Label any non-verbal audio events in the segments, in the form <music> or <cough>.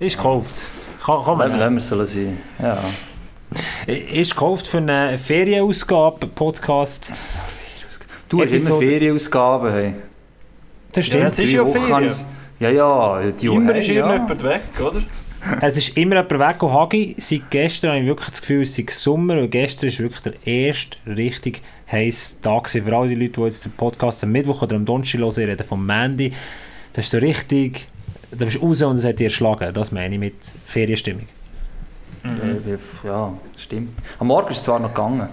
Ist gekauft. Kann, kann man Lassen wir sollen sein. Ja. Ist gekauft für eine Ferienausgabe, Podcast. Du hast immer Ferienausgaben. Hey. Das Ja, stimmt. es ist ja Ferien. Ja, ja. Die Immer ist ja. irgendjemand weg, oder? Es ist immer jemand weg. Und Hagi, seit gestern habe ich wirklich das Gefühl, es sei Sommer. Und gestern ist wirklich der erste richtig heiße Tag für all die Leute, die jetzt den Podcast am Mittwoch oder am Donnerstag hören. Ich rede vom Mandy. Das ist so richtig... Da bist du raus und es hat dich erschlagen. Das meine ich mit Ferienstimmung. Äh, Ja, das stimmt. Am Morgen ist es zwar noch gegangen.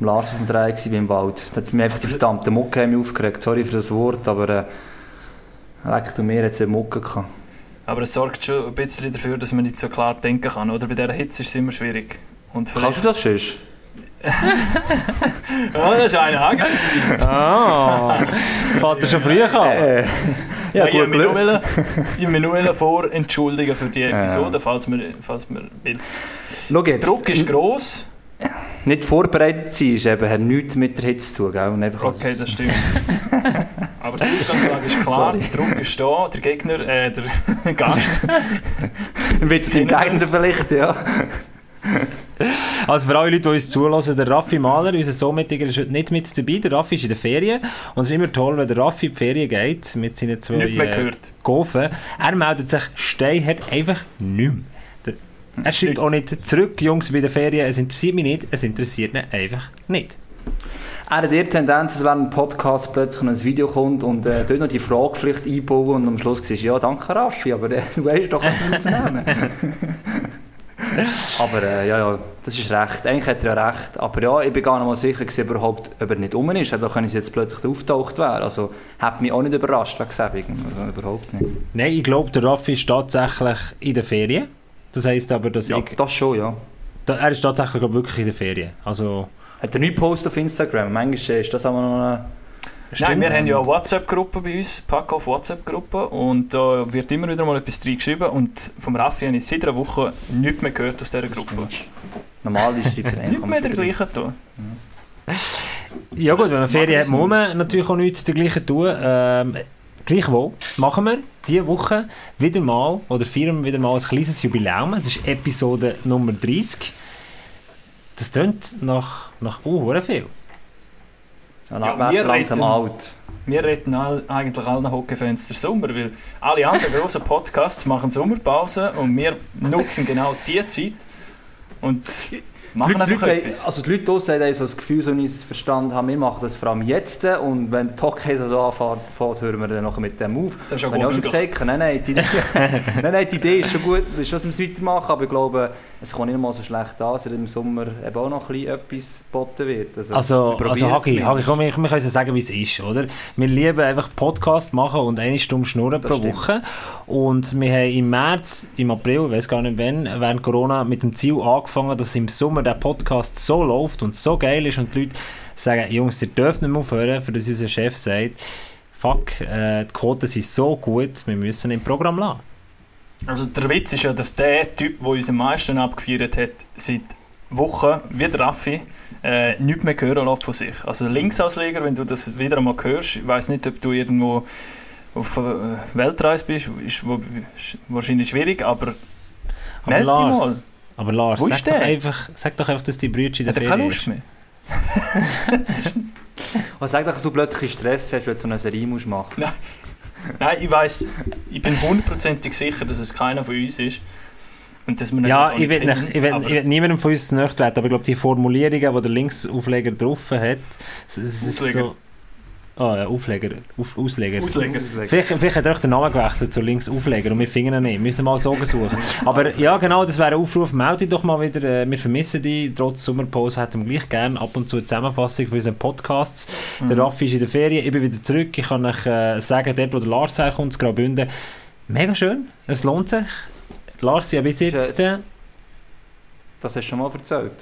Am Lars auf dem Drei war im Wald. Da hat es mir einfach die verdammte Mucke aufgeregt. Sorry für das Wort, aber äh, leck du mir jetzt eine Mucke gehabt. Aber es sorgt schon ein bisschen dafür, dass man nicht so klar denken kann. Oder bei dieser Hitze ist es immer schwierig. Und Kannst du das schon? Oh, das ist eine Angelegenheit. Ah, fährt er schon früh an? Ja, gut, ich wollte mich nur wollen vorentschuldigen für die Ja. Episode, falls man, falls man will. Schau Der jetzt, Druck ist gross. nicht vorbereitet sein ist eben, hat nichts mit der Hitze zu tun. Einfach Okay, das stimmt. Aber die Ausgangslage ist klar, der Druck ist da, der Gegner, äh, der <laughs> Gast. Ein bisschen deinem Gegner vielleicht, ja. <laughs> Also für alle Leute, die uns zulassen, der Raffi Mahler, unser Sommetiger, ist heute nicht mit dabei. Der Raffi ist in der Ferien. Und es ist immer toll, wenn der Raffi in die Ferien geht mit seinen zwei Nicht mehr äh, gehört. Gofen. Er meldet sich steinhart einfach nicht mehr. Er schreibt Nicht. auch nicht zurück, Jungs, bei der Ferien, es interessiert mich nicht, es interessiert ihn einfach nicht. Er hat eher die Tendenz, dass während dem Podcast plötzlich ein Video kommt und äh, dort noch die Frage vielleicht einbauen und am Schluss siehst ja, danke Raffi, aber äh, du weißt doch, was wir aufnehmen. <laughs> <laughs> aber äh, ja, ja, das ist recht. Eigentlich hat er ja recht. Aber ja, ich bin gar nicht mal sicher, gewesen, überhaupt, ob er nicht um ist. Da können sie jetzt plötzlich auftaucht wäre. Also hat mich auch nicht überrascht wegen Säbigen. Also, überhaupt nicht. Nein, ich glaube, der Raffi ist tatsächlich in der Ferien. Das heisst aber, dass Ja, ich... das schon, ja. Da, er ist tatsächlich glaub, wirklich in der Ferien. Also... Hat er nicht gepostet auf Instagram? Manchmal ist das aber noch eine... Nein, wir haben ja eine WhatsApp-Gruppe bei uns, Pack auf WhatsApp-Gruppe und da wird immer wieder mal etwas reingeschrieben und vom Raffi habe ich seit einer Woche nichts mehr gehört aus dieser Gruppe. Normal ist schreibt <laughs> er Nicht mehr dergleichen tun. Ja gut, wenn man Ferien hat, machen muss wir man natürlich auch nichts dergleichen tun. Ähm, gleichwohl machen wir diese Woche wieder mal, oder feiern wir wieder mal ein kleines Jubiläum. Es ist Episode Nummer 30. Das tönt nach, nach hure viel. Ja, wir langsam reden- alt. Wir retten all, eigentlich allen Hockeyfans der Sommer, weil alle anderen grossen Podcasts machen Sommerpause und wir nutzen genau diese Zeit und machen Die Leute- einfach die Leute- etwas. Also die Leute draussen haben so das Gefühl, so wie ich es verstanden habe, wir machen das vor allem jetzt und wenn der Hockey so anfängt, hören wir dann noch mit dem auf. Das ist ja Wenn ich auch gut schon gesagt habe, nein, nein, die, <laughs> nein, nein, die Idee ist schon gut, wir schon weitermachen, aber ich glaube, es kommt nicht mal so schlecht an, dass im Sommer eben auch noch ein bisschen etwas geboten wird. Also, Also, also Hagi, Hagi komm, wir, wir können es sagen, wie es ist, oder? Wir lieben einfach Podcast machen und eine Stunde schnurren Das pro stimmt. Woche. Und wir haben im März, im April, ich weiß gar nicht wann, während Corona mit dem Ziel angefangen, dass im Sommer der Podcast so läuft und so geil ist und die Leute sagen, Jungs, ihr dürft nicht mehr aufhören, für das unser Chef sagt, fuck, äh, die Quoten sind so gut, wir müssen im Programm lassen. Also der Witz ist ja, dass der Typ, der uns am meisten abgefeiert hat, seit Wochen, wie der Raffi, äh, nichts mehr hören lässt von sich. Also Linksausleger, wenn du das wieder einmal hörst, ich weiß nicht, ob du irgendwo auf äh, Weltreise bist, ist ist wahrscheinlich schwierig, aber, Aber meld dich Lars, mal. aber Lars, Wo sag ist doch, der? einfach, sag doch einfach, dass die Brüder in der Hat er keine Ferien Lust ist. mehr? <laughs> <laughs> Was sagt dass du plötzlich Stress hast, wenn du so eine Serie musst machen Nein. <laughs> Nein, ich weiß, ich bin hundertprozentig sicher, dass es keiner von uns ist. Und dass wir Ja, ich will, kennen, nicht, ich will, ich will niemandem von uns treten, aber ich glaube, die Formulierungen, die der Linksaufleger drauf hat, es, es ist so... Ah ja, Aufleger, auf, Ausleger. Ausleger. Vielleicht, vielleicht hat er auch den Namen gewechselt zu Linksaufleger und wir finden ihn nicht. Wir müssen mal so suchen. Aber ja, genau, das wäre ein Aufruf. Melde dich doch mal wieder. äh, Wir vermissen dich. Trotz Sommerpause hätten wir gleich gerne ab und zu eine Zusammenfassung von unseren Podcasts. Der Raffi ist in der Ferien, ich bin wieder zurück. Ich kann euch äh, sagen, dort, wo der Lars herkommt, in Graubünden, mega schön. Es lohnt sich. Lars, ja bis jetzt... Äh, Das hast du schon mal erzählt.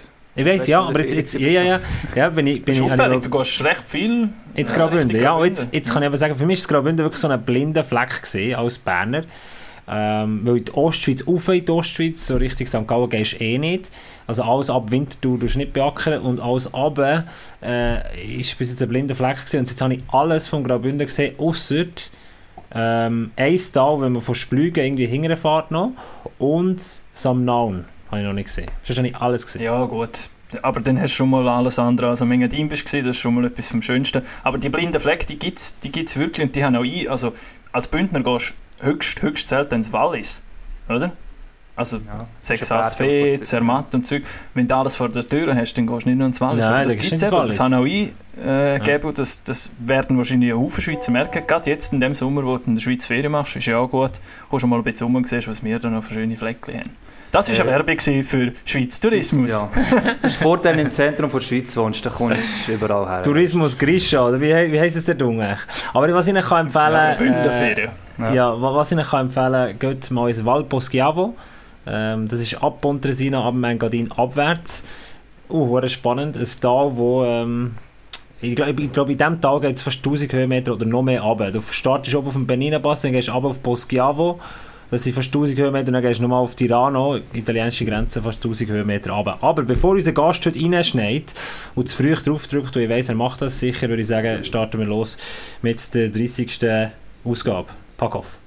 Ich weiß ja, aber jetzt, jetzt du ja, ja, ja, ja, bin ich, bin ich, auffällig, du gehst recht viel Jetzt Ja, Graubünden, ja. Jetzt, jetzt kann ich aber sagen, für mich ist Graubünden wirklich so ein blinder Fleck gewesen, als Berner. Ähm, weil in die Ostschweiz, auf in die Ostschweiz, so Richtung St. Gallen gehst du eh nicht. Also alles ab Winterthur du nicht beackern und alles runter äh, ist bis jetzt ein blinder Fleck gewesen. Und jetzt habe ich alles von Graubünden gesehen, ausser Ähm, ein Tal, wenn man von Splügen irgendwie hinterfährt noch. Und Samnaun habe ich noch nicht gesehen. Sonst habe ich alles gesehen. Ja, gut. Aber dann hast du schon mal alles andere als am Engadin bist gesehen, das ist schon mal etwas vom Schönsten. Aber die blinden Flecken, die gibt es die gibt's wirklich und die haben auch ein, also als Bündner gehst du höchst, höchst selten ins Wallis, oder? Also Ja. Berg Fee, Zermatt und Zeug. Wenn du alles vor der Tür hast, dann gehst du nicht nur ins Wallis. Nein, das gibt du es ins eben, das haben auch eingegeben und das, das werden wahrscheinlich ein Haufen Schweizer merken. Gerade jetzt in dem Sommer, wo du in der Schweiz Ferien machst, ist ja auch gut. Kommst du mal ein bisschen rum und siehst, was wir da noch für schöne Flecken haben. Das war Ja. eine Werbung für Schweiz Tourismus. Ja. Das ist Vorteil, im Zentrum der Schweiz wohnst, dann kommst du überall her. Tourismus Grisha, oder wie, wie heisst es der Dung eigentlich? Aber was ich Ihnen kann empfehlen Ja, Bündenferien. Ja. Ja, wa- was ich Ihnen kann empfehlen kann, geht mal ins Val Poschiavo. Ähm, das ist ab Pontresina, ab Engadin abwärts. Uh, spannend. Ein Tal, wo... Ähm, ich glaube, ich glaub, in diesem Tal geht es fast 1000 Höhenmeter oder noch mehr runter. Du startest oben auf dem Benina-Pass, dann gehst du runter auf Poschiavo. Das sind fast 1000 Höhenmeter und dann gehst du nochmal auf Tirano, italienische Grenze, fast 1000 Höhenmeter runter. Aber bevor unser Gast heute reinschneit und zu früh drauf drückt, und ich weiss, er macht das sicher, würde ich sagen, starten wir los mit der 30. Ausgabe. Pack auf.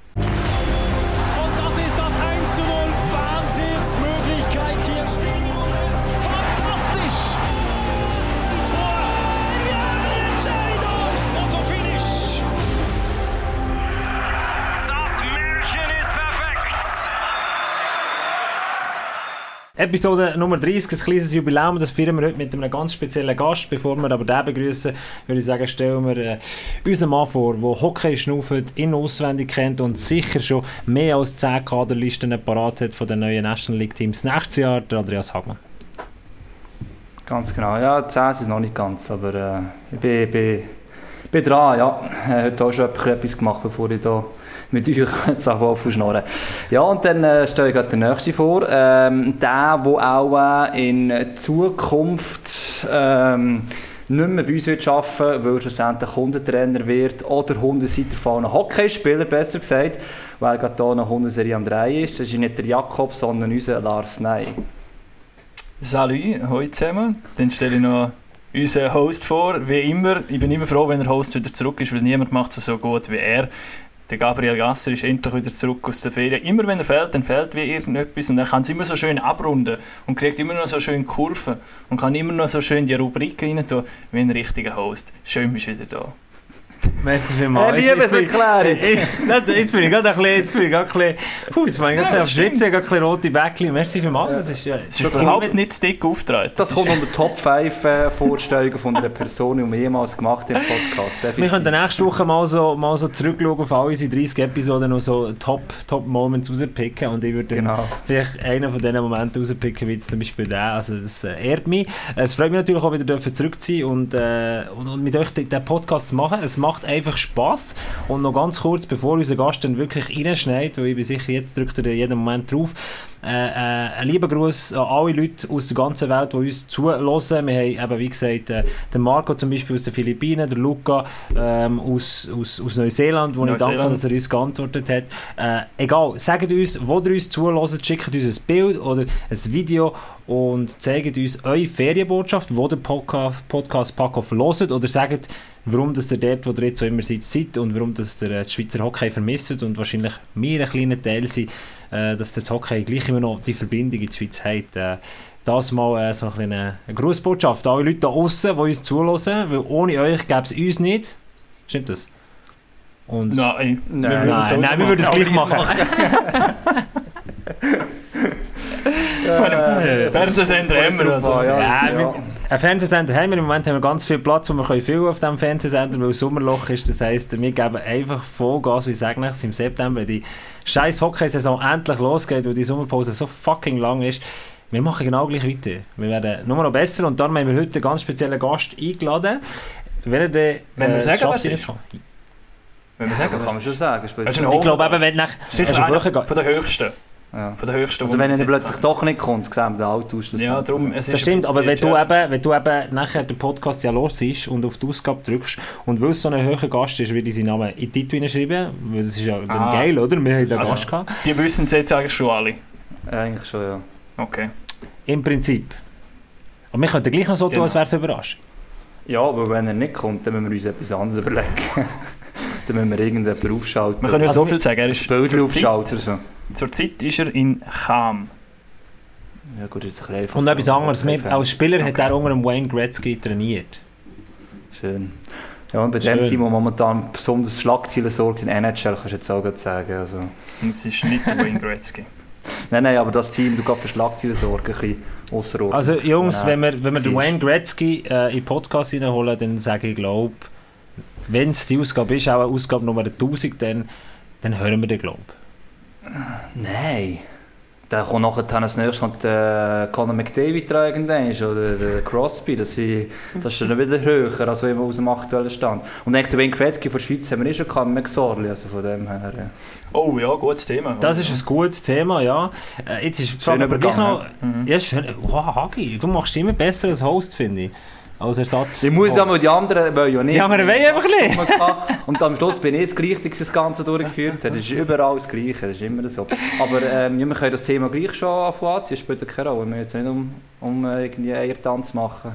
Episode Nummer 30, ein kleines Jubiläum, das feiern wir heute mit einem ganz speziellen Gast. Bevor wir aber den begrüßen, würde ich sagen, stellen wir äh, unseren Mann vor, der Hockey schnauft, in- auswendig kennt und sicher schon mehr als 10 Kaderlisten parat hat von den neuen National League Teams nächstes Jahr, der Andreas Hagmann. Ganz genau. Ja, 10 ist noch nicht ganz, aber äh, ich bin, bin, bin dran, ja. Ich habe heute auch schon etwas gemacht, bevor ich da mit euch <laughs> schnurren. Ja, und dann äh, stelle ich gerade den nächsten vor. Ähm, der, der auch äh, in Zukunft ähm, nicht mehr bei uns wird arbeiten weil er schlussendlich Hundetrainer wird oder Hundeseiter einem Hockeyspieler, besser gesagt, weil gerade hier eine Hundeserie am 3 ist. Das ist nicht der Jakob, sondern unser Lars Ney. Salut, hallo zusammen. Dann stelle ich noch unseren Host vor, wie immer. Ich bin immer froh, wenn der Host wieder zurück ist, weil niemand macht es so gut wie er. Der Gabriel Gasser ist endlich wieder zurück aus der Ferien. Immer wenn er fällt, dann fällt wie irgendetwas und er kann es immer so schön abrunden und kriegt immer noch so schön Kurven und kann immer noch so schön die Rubriken rein tun, wie ein richtiger Host. Schön bist du wieder da. Merci vielmals. Eine Liebeserklärung! Jetzt bin ich gerade ein bisschen, jetzt bin ich gerade ein bisschen, puh, jetzt bin ich gerade Ja, ein bisschen auf das gerade ein bisschen rote Bäckchen. Merci vielmals, das ist, ja, Es ist überhaupt nicht zu dick aufgetragen. Das kommt unter Top 5 äh, Vorstellungen von einer Person, die wir jemals gemacht haben im Podcast. Wir können nächste Woche mal so, mal so zurückschauen auf alle unsere 30 Episoden und so Top, Top Moments rauspicken und ich würde dann Genau. vielleicht einen von diesen Momenten rauspicken, wie zum Beispiel der. Also das äh, ehrt mich. Es freut mich natürlich auch wieder dürfen zurück zu sein und, äh, und, und mit euch den, den Podcast zu machen. Es macht einfach Spaß und noch ganz kurz, bevor unser Gast dann wirklich reinschneit, weil ich bin sicher, jetzt drückt er jeden Moment drauf, äh, äh, ein lieber Gruß an alle Leute aus der ganzen Welt, die uns zuhören. Wir haben eben, wie gesagt, äh, den Marco zum Beispiel aus den Philippinen, der Luca ähm, aus, aus, aus Neuseeland, wo ich danke, Neuseeland. dass er uns geantwortet hat. Äh, egal, sagt uns, wo ihr uns zuhört, schickt uns ein Bild oder ein Video und zeigt uns eure Ferienbotschaft, wo der Podcast, Podcast Packoff hört oder sagt, warum dass ihr dort, wo ihr jetzt so immer seid, seid und warum dass ihr äh, die Schweizer Hockey vermisst und wahrscheinlich wir ein kleiner Teil sind, äh, dass das Hockey gleich immer noch die Verbindung in die Schweiz hat. Äh, das mal äh, so ein eine, Grußbotschaft an alle Leute da außen, die uns zuhören, weil ohne euch gäbe es uns nicht. Stimmt das? Und Nein, Nein. wir würden es Nein, nein, so wir würden es gleich machen. <laughs> Äh, Fernsehsender haben wir also. Ja, Ja, ja. wir- Ein Fernsehsender haben wir. Im Moment haben wir ganz viel Platz, wo wir können füllen auf diesem Fernsehsender, weil Sommerloch ist. Das heisst, wir geben einfach Vollgas, wie sagen es im September, wenn die scheiß Hockeysaison endlich losgeht, weil die Sommerpause so fucking lang ist. Wir machen genau gleich weiter. Wir werden nur noch besser und darum haben wir heute einen ganz speziellen Gast eingeladen. Wenn er den, Wenn wir sagen, schafft, was es ist. Wenn wir sagen, kann man schon sagen. Ich glaube eben, wenn nach... Sicher Also, einer von der höchsten. Ja. Von der höchsten, Also wenn er plötzlich doch nicht kommt, sehen wir den Austausch. Ja, darum, es ist Das stimmt, ein aber wenn du, eben, wenn du eben nachher den Podcast ja los ist und auf die Ausgabe drückst und weil es so ein hoher Gast ist, würde ich seinen Namen in die Titel hineinschreiben, weil das ist ja Ah. geil, oder? Wir haben den Also- Gast gehabt. Die wissen es jetzt eigentlich schon alle. Eigentlich schon, ja. Okay. Im Prinzip. Aber wir könnten gleich noch so tun, Genau. als wäre es überrascht. Ja, aber wenn er nicht kommt, dann müssen wir uns etwas anderes überlegen. <laughs> Dann müssen wir irgendjemanden aufschalten. Wir können ja Also so viel sagen. Er das ist Bild zurzeit, aufschalten. So. zurzeit ist er in Cham. Ja gut, jetzt ein Und etwas anderes. Okay, Als Spieler hat er unter dem Wayne Gretzky trainiert. Schön. Ja, und bei dem Schön. Team, wo momentan besonders Schlagzeilen sorgt in NHL, kannst du jetzt auch sagen. Also. Es ist nicht der Wayne Gretzky. <laughs> Nein, nein, aber das Team, du kannst für Schlagzeilen sorgen, ein bisschen. Also Jungs, Ja, wenn wir, wenn wir den. Wayne Gretzky äh, in den Podcast reinholen, dann sage ich, glaube wenn es die Ausgabe ist, auch eine Ausgabe Nummer 1000, dann, dann hören wir den, glaube Nein. Dann kommt nachher dann als nächstes kommt, äh, Conor McDavid irgendwann, oder der Crosby. Das, ist- das ist dann wieder höher, als immer aus dem aktuellen Stand. Und eigentlich den Wayne Gretzky von der Schweiz haben wir eh schon gehabt, mit McSorley, also von dem her. Ja. Oh ja, gutes Thema. Das ist ein gutes Thema, ja. Äh, jetzt ist Schön Frage aber gleich noch... Mhm. Ja, schön. Wow, Hagi, du machst immer besser als Host, finde ich. Als Ersatz. Ich muss ja mal die anderen, wollen ja nicht. Die anderen wollen einfach nicht. Und am Schluss bin ich das Gleiche, das Ganze durchgeführt hat. Das ist überall das Gleiche, das ist immer so. Aber ähm, ja, wir können das Thema gleich schon anfangen anziehen, spielt keine Rolle. Wir müssen jetzt nicht um, um äh, irgendwie Eiertanz machen.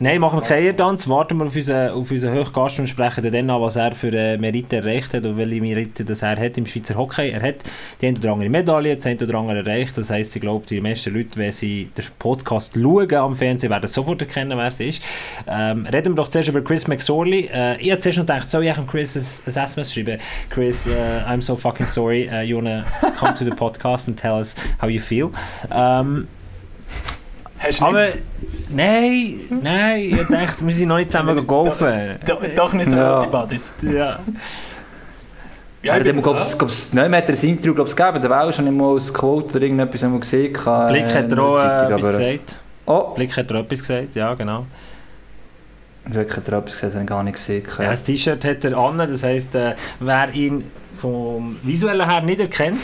Nein, machen wir keinen Tanz. Warten wir auf unseren, auf unseren Höchgast und sprechen dann an, was er für äh, Merite erreicht hat und welche Merite das er hat im Schweizer Hockey. Er hat die eine oder andere Medaille, das eine oder andere erreicht. Das heisst, ich glaube, die meisten Leute, wenn sie den Podcast schauen am Fernsehen, werden sofort erkennen, wer es ist. Ähm, reden wir doch zuerst über Chris McSorley. Äh, ich habe zuerst noch gedacht, soll ich dem Chris ein, ein SMS schreiben? Chris, uh, I'm so fucking sorry. Uh, you wanna come to the podcast and tell us how you feel? Ähm, Hast du aber nein, nein, ich dachte, wir sind noch nicht zusammen <laughs> golfen. doch, doch nicht so Ja. gute Buddies. Ja. Ja, Ja, ich dem, bin- glaub, es, hat ein Interview glaub, es gegeben, der Welt schon immer als Quote oder irgendetwas gesehen. Äh, Blick hat er auch Zeitung, etwas gesagt. Oh, Blick hat er etwas gesagt, ja genau. Blick hat er etwas gesagt, habe ich gar nicht gesehen. Ja, das T-Shirt hat er an, das heisst, äh, wer ihn vom visuellen her nicht erkennt,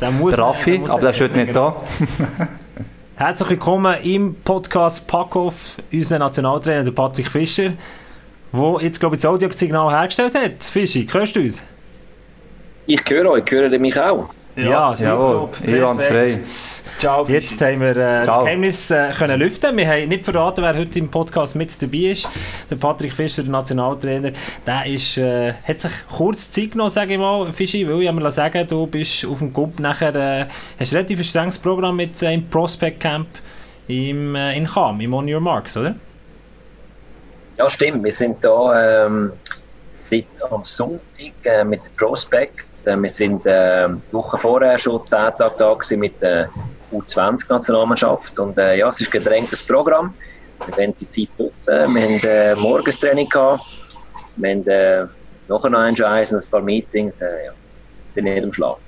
der muss... Der Raffi, der muss aber der steht nicht da. <laughs> Herzlich willkommen im Podcast Packoff, unser Nationaltrainer, der Patrick Fischer, der jetzt, glaube ich, das Audiosignal hergestellt hat. Fischi, hörst du uns? Ich höre euch, hören ihr mich auch? Ja, Jawohl, einwandfrei. Ciao, Jetzt haben wir äh, das. Geheimnis äh, können lüften. Wir haben nicht verraten, wer heute im Podcast mit dabei ist. Der Patrick Fischer, der Nationaltrainer, der ist, äh, hat sich kurz Zeit genommen, sage ich mal, Fischi, weil ich mir sagen du bist auf dem Gump nachher, äh, hast ein relativ strenges Programm mit äh, im Prospect Camp im, äh, in Cham, im On Your Marks, oder? Ja, stimmt. Wir sind da ähm, seit am Sonntag äh, mit Prospect. Äh, wir sind äh, die Woche vorher schon zehn Tage da gewesen mit der U20-Nationalmannschaft. Und äh, ja, es ist ein gedrängtes Programm. Wir werden die Zeit nutzen. Wir haben äh, Morgenstraining gehabt. Wir haben äh, noch ein Eis und ein paar Meetings. Äh, ja. Bin nicht am Schlafen.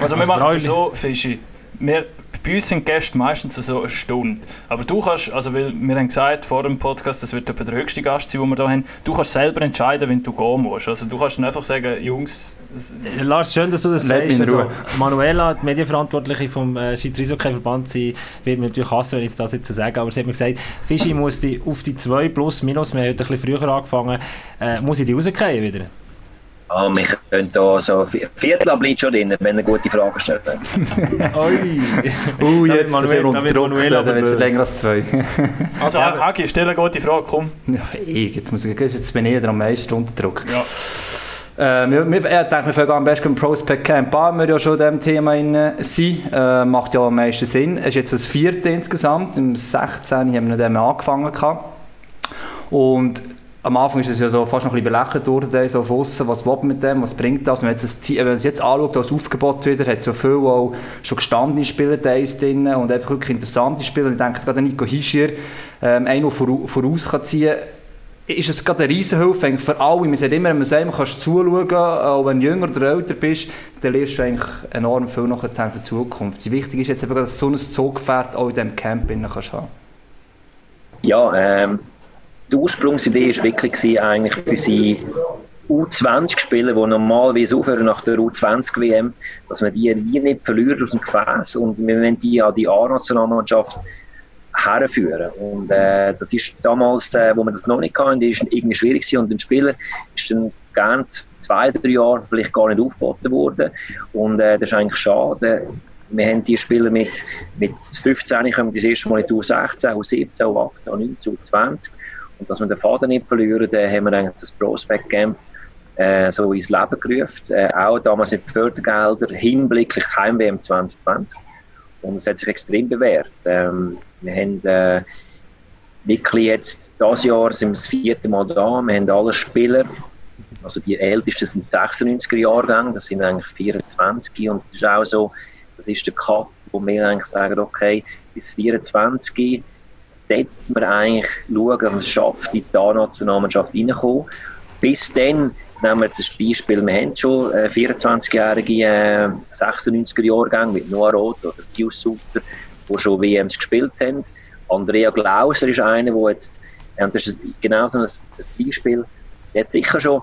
Also wir machen es so, Fischi. Wir, bei uns sind Gäste meistens so eine Stunde. Aber du kannst, also weil wir haben gesagt vor dem Podcast, das wird etwa der höchste Gast sein, den wir hier haben, du kannst selber entscheiden, wenn du gehen musst. Also du kannst nicht einfach sagen, Jungs, es- Lars, schön, dass du das sagst. Also. Manuela, die Medienverantwortliche vom äh, Schweizer Eishockey-Verband, sie wird mir natürlich hassen, wenn ich das jetzt so sage, aber sie hat mir gesagt, Fischi muss die auf die 2 plus minus, wir haben heute ein bisschen früher angefangen, äh, muss ich die rauskriegen wieder? Ah, wir können da so ein Viertel bleibt schon drin, wenn ihr gute Fragen stellt. <laughs> Oi! Uh, jetzt wird sind wir Manuel- unter wird Druck, Manuel da aber wird es länger als zwei. <laughs> Also, Ja, Hagi, stell eine gute Frage, komm. ja, ich, jetzt, muss ich, jetzt bin ich wieder am meisten unter Druck. Ja. Äh, wir, wir, ich denke, wir fangen am besten im Prospect Camp an, wir ja schon in diesem Thema in, sind. Äh, macht ja am meisten Sinn. Es ist jetzt das vierte insgesamt. Im 16. haben wir mit dem angefangen. Gehabt. Und am Anfang ist es ja so fast noch ein bisschen belächelt worden, so von was will man mit dem, was bringt das. Wenn man es jetzt anschaut, das Aufgebot wieder, hat so viel auch schon gestandene Spieler drin und einfach wirklich interessante Spieler. Ich denke jetzt gerade an Nico Hischier, ähm, einer, der voraus, voraus kann ziehen kann ist es gerade eine Riesenhilfe für alle. Man sagt immer, wenn man man kannst zuschauen, auch wenn du jünger oder älter bist, dann lernst du eigentlich enorm viel nachher für die Zukunft. Wichtig ist jetzt eben, dass so ein Zugpferd auch in diesem Camp innen kannst haben. Ja, ähm, die Ursprungsidee war wirklich eigentlich für unsere U20-Spieler, die normalerweise aufhören nach der U20-WM, dass man die wie nicht verliert aus dem Gefäß und wir wollen die an die A-Nationalmannschaft herführen. Und äh, das ist damals, äh, wo wir das noch nicht hatten, ist irgendwie schwierig gewesen und den Spieler ist dann gerne zwei, drei Jahre vielleicht gar nicht aufgeboten worden und äh, das ist eigentlich schade. Wir haben die Spieler mit, mit 15 kommen das erste Mal in die U16, U17, U18, U19, U20 und dass wir den Faden nicht verlieren, haben wir eigentlich das Prospect Camp äh, so ins Leben gerufen. Äh, auch damals mit Fördergeldern hinblicklich Heim-WM 2020. Und es hat sich extrem bewährt. Ähm, wir haben äh, wirklich jetzt, dieses Jahr sind wir das vierte Mal da. Wir haben alle Spieler, also die Ältesten sind 96er Jahrgang, das sind eigentlich 24 und das ist auch so, das ist der Cut, wo wir eigentlich sagen, okay, bis 24 setzt man eigentlich schauen, dass es schafft, in die A-Nationalmannschaft reinkommen. Bis dann nehmen wir jetzt ein Beispiel, wir haben schon äh, 24-jährige äh, 96er Jahrgang mit Noah Roth oder Pius Sutter, die schon WMs gespielt haben. Andrea Glauser ist einer, der jetzt, und das ist genau so ein, Beispiel, der hat sicher schon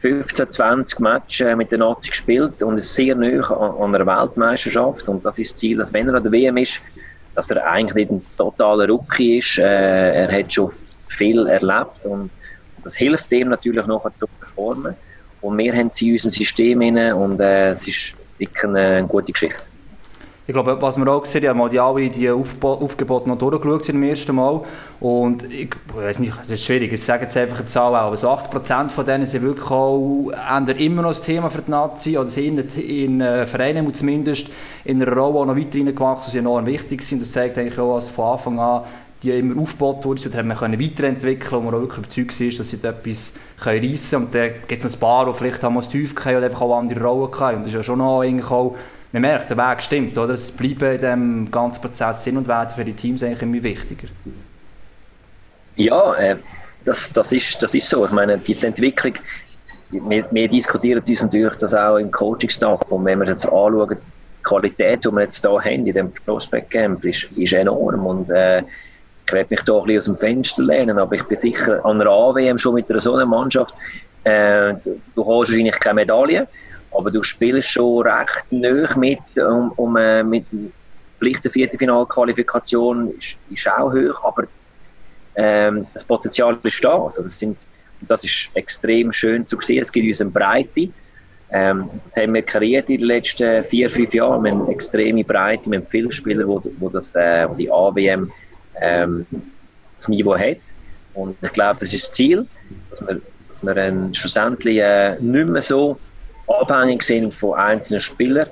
15, 20 Matches mit der Nazi gespielt und ist sehr nah an einer Weltmeisterschaft und das ist das Ziel, dass wenn er an der WM ist, dass er eigentlich nicht ein totaler Rookie ist. Äh, er hat schon viel erlebt und das hilft ihm natürlich noch zu performen. Und wir haben sie in unserem System rein und äh, es ist wirklich eine, eine gute Geschichte. Ich glaube, was wir auch gesehen haben, haben die alle die Aufbo Aufgebote noch durchgeschaut zum ersten Mal. Und ich, ich weiß nicht, es ist schwierig, ich sage jetzt einfach eine Zahl, aber so 80% von denen sind wirklich auch immer noch ein Thema für die Nazi, oder sind in, in äh, Vereinen zumindest in einer Rolle, die noch weiter reingewachsen sind, enorm wichtig sind. Das zeigt eigentlich auch, dass von Anfang an die immer aufgebaut wurden, und haben wir können weiterentwickeln und man auch wirklich überzeugt ist, dass sie etwas können reissen können. Und dann gibt es ein paar, die vielleicht haben wir es tief oder einfach auch andere Rollen hatten. Und das ist ja schon noch eigentlich auch man merkt, der Weg stimmt, oder? Es bleiben in diesem ganzen Prozess Sinn und Wert für die Teams eigentlich immer wichtiger. Ja, äh, das, das, ist, das ist so. Ich meine, die Entwicklung, wir, wir diskutieren uns natürlich das auch im Coaching-Staff und wenn wir jetzt anschauen, die Qualität, die wir jetzt hier haben in diesem Prospect Camp, ist, ist enorm und äh, ich werde mich da ein bisschen aus dem Fenster lehnen, aber ich bin sicher an einer AWM schon mit einer so einer Mannschaft, äh, du hast wahrscheinlich keine Medaille, aber du spielst schon recht nah mit, um, um äh, mit vielleicht der Viertelfinalqualifikation ist, ist auch hoch, aber ähm, das Potenzial ist da. Also das, sind, das ist extrem schön zu sehen. Es gibt uns eine Breite. Ähm, das haben wir kreiert in den letzten vier, fünf Jahren. Wir haben eine extreme Breite. Wir haben viele Spieler, wo, wo das, äh, die AWM ähm, das Niveau hat. Und ich glaube, das ist das Ziel, dass wir, dass wir äh, schlussendlich äh, nicht mehr so abhängig sind von einzelnen Spielern,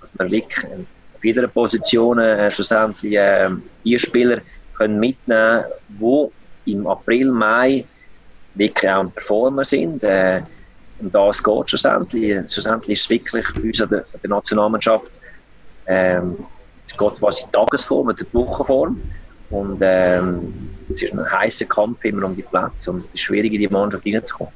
dass wir wirklich auf jeder Position äh, schlussendlich äh, die Spieler können mitnehmen können, die im April, Mai wirklich auch ein Performer sind. Äh, und das geht schlussendlich. Schlussendlich ist es wirklich bei uns an der, der Nationalmannschaft, ähm, es geht quasi Tagesform oder Wochenform. Und ähm, es ist ein heißer Kampf immer um die Plätze und es ist schwierig, in die Mannschaft reinzukommen.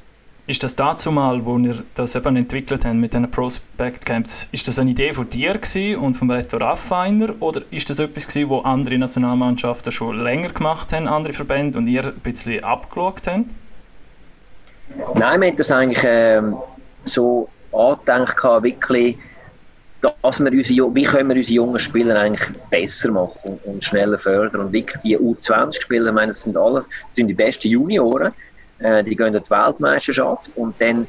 Ist das dazu mal, wo ihr das eben entwickelt habt mit diesen Prospect Camps, ist das eine Idee von dir und von Reto Raffiner oder ist das etwas gewesen, wo andere Nationalmannschaften schon länger gemacht haben, andere Verbände und ihr ein bisschen abgeschaut habt? Nein, wir haben das eigentlich ähm, so angedenkt, wirklich, dass wir unsere, wie können wir unsere jungen Spieler eigentlich besser machen und, und schneller fördern? Und wirklich die U20-Spieler, ich meine, das sind alles, das sind die besten Junioren, äh, die gehen in die Weltmeisterschaft und dann,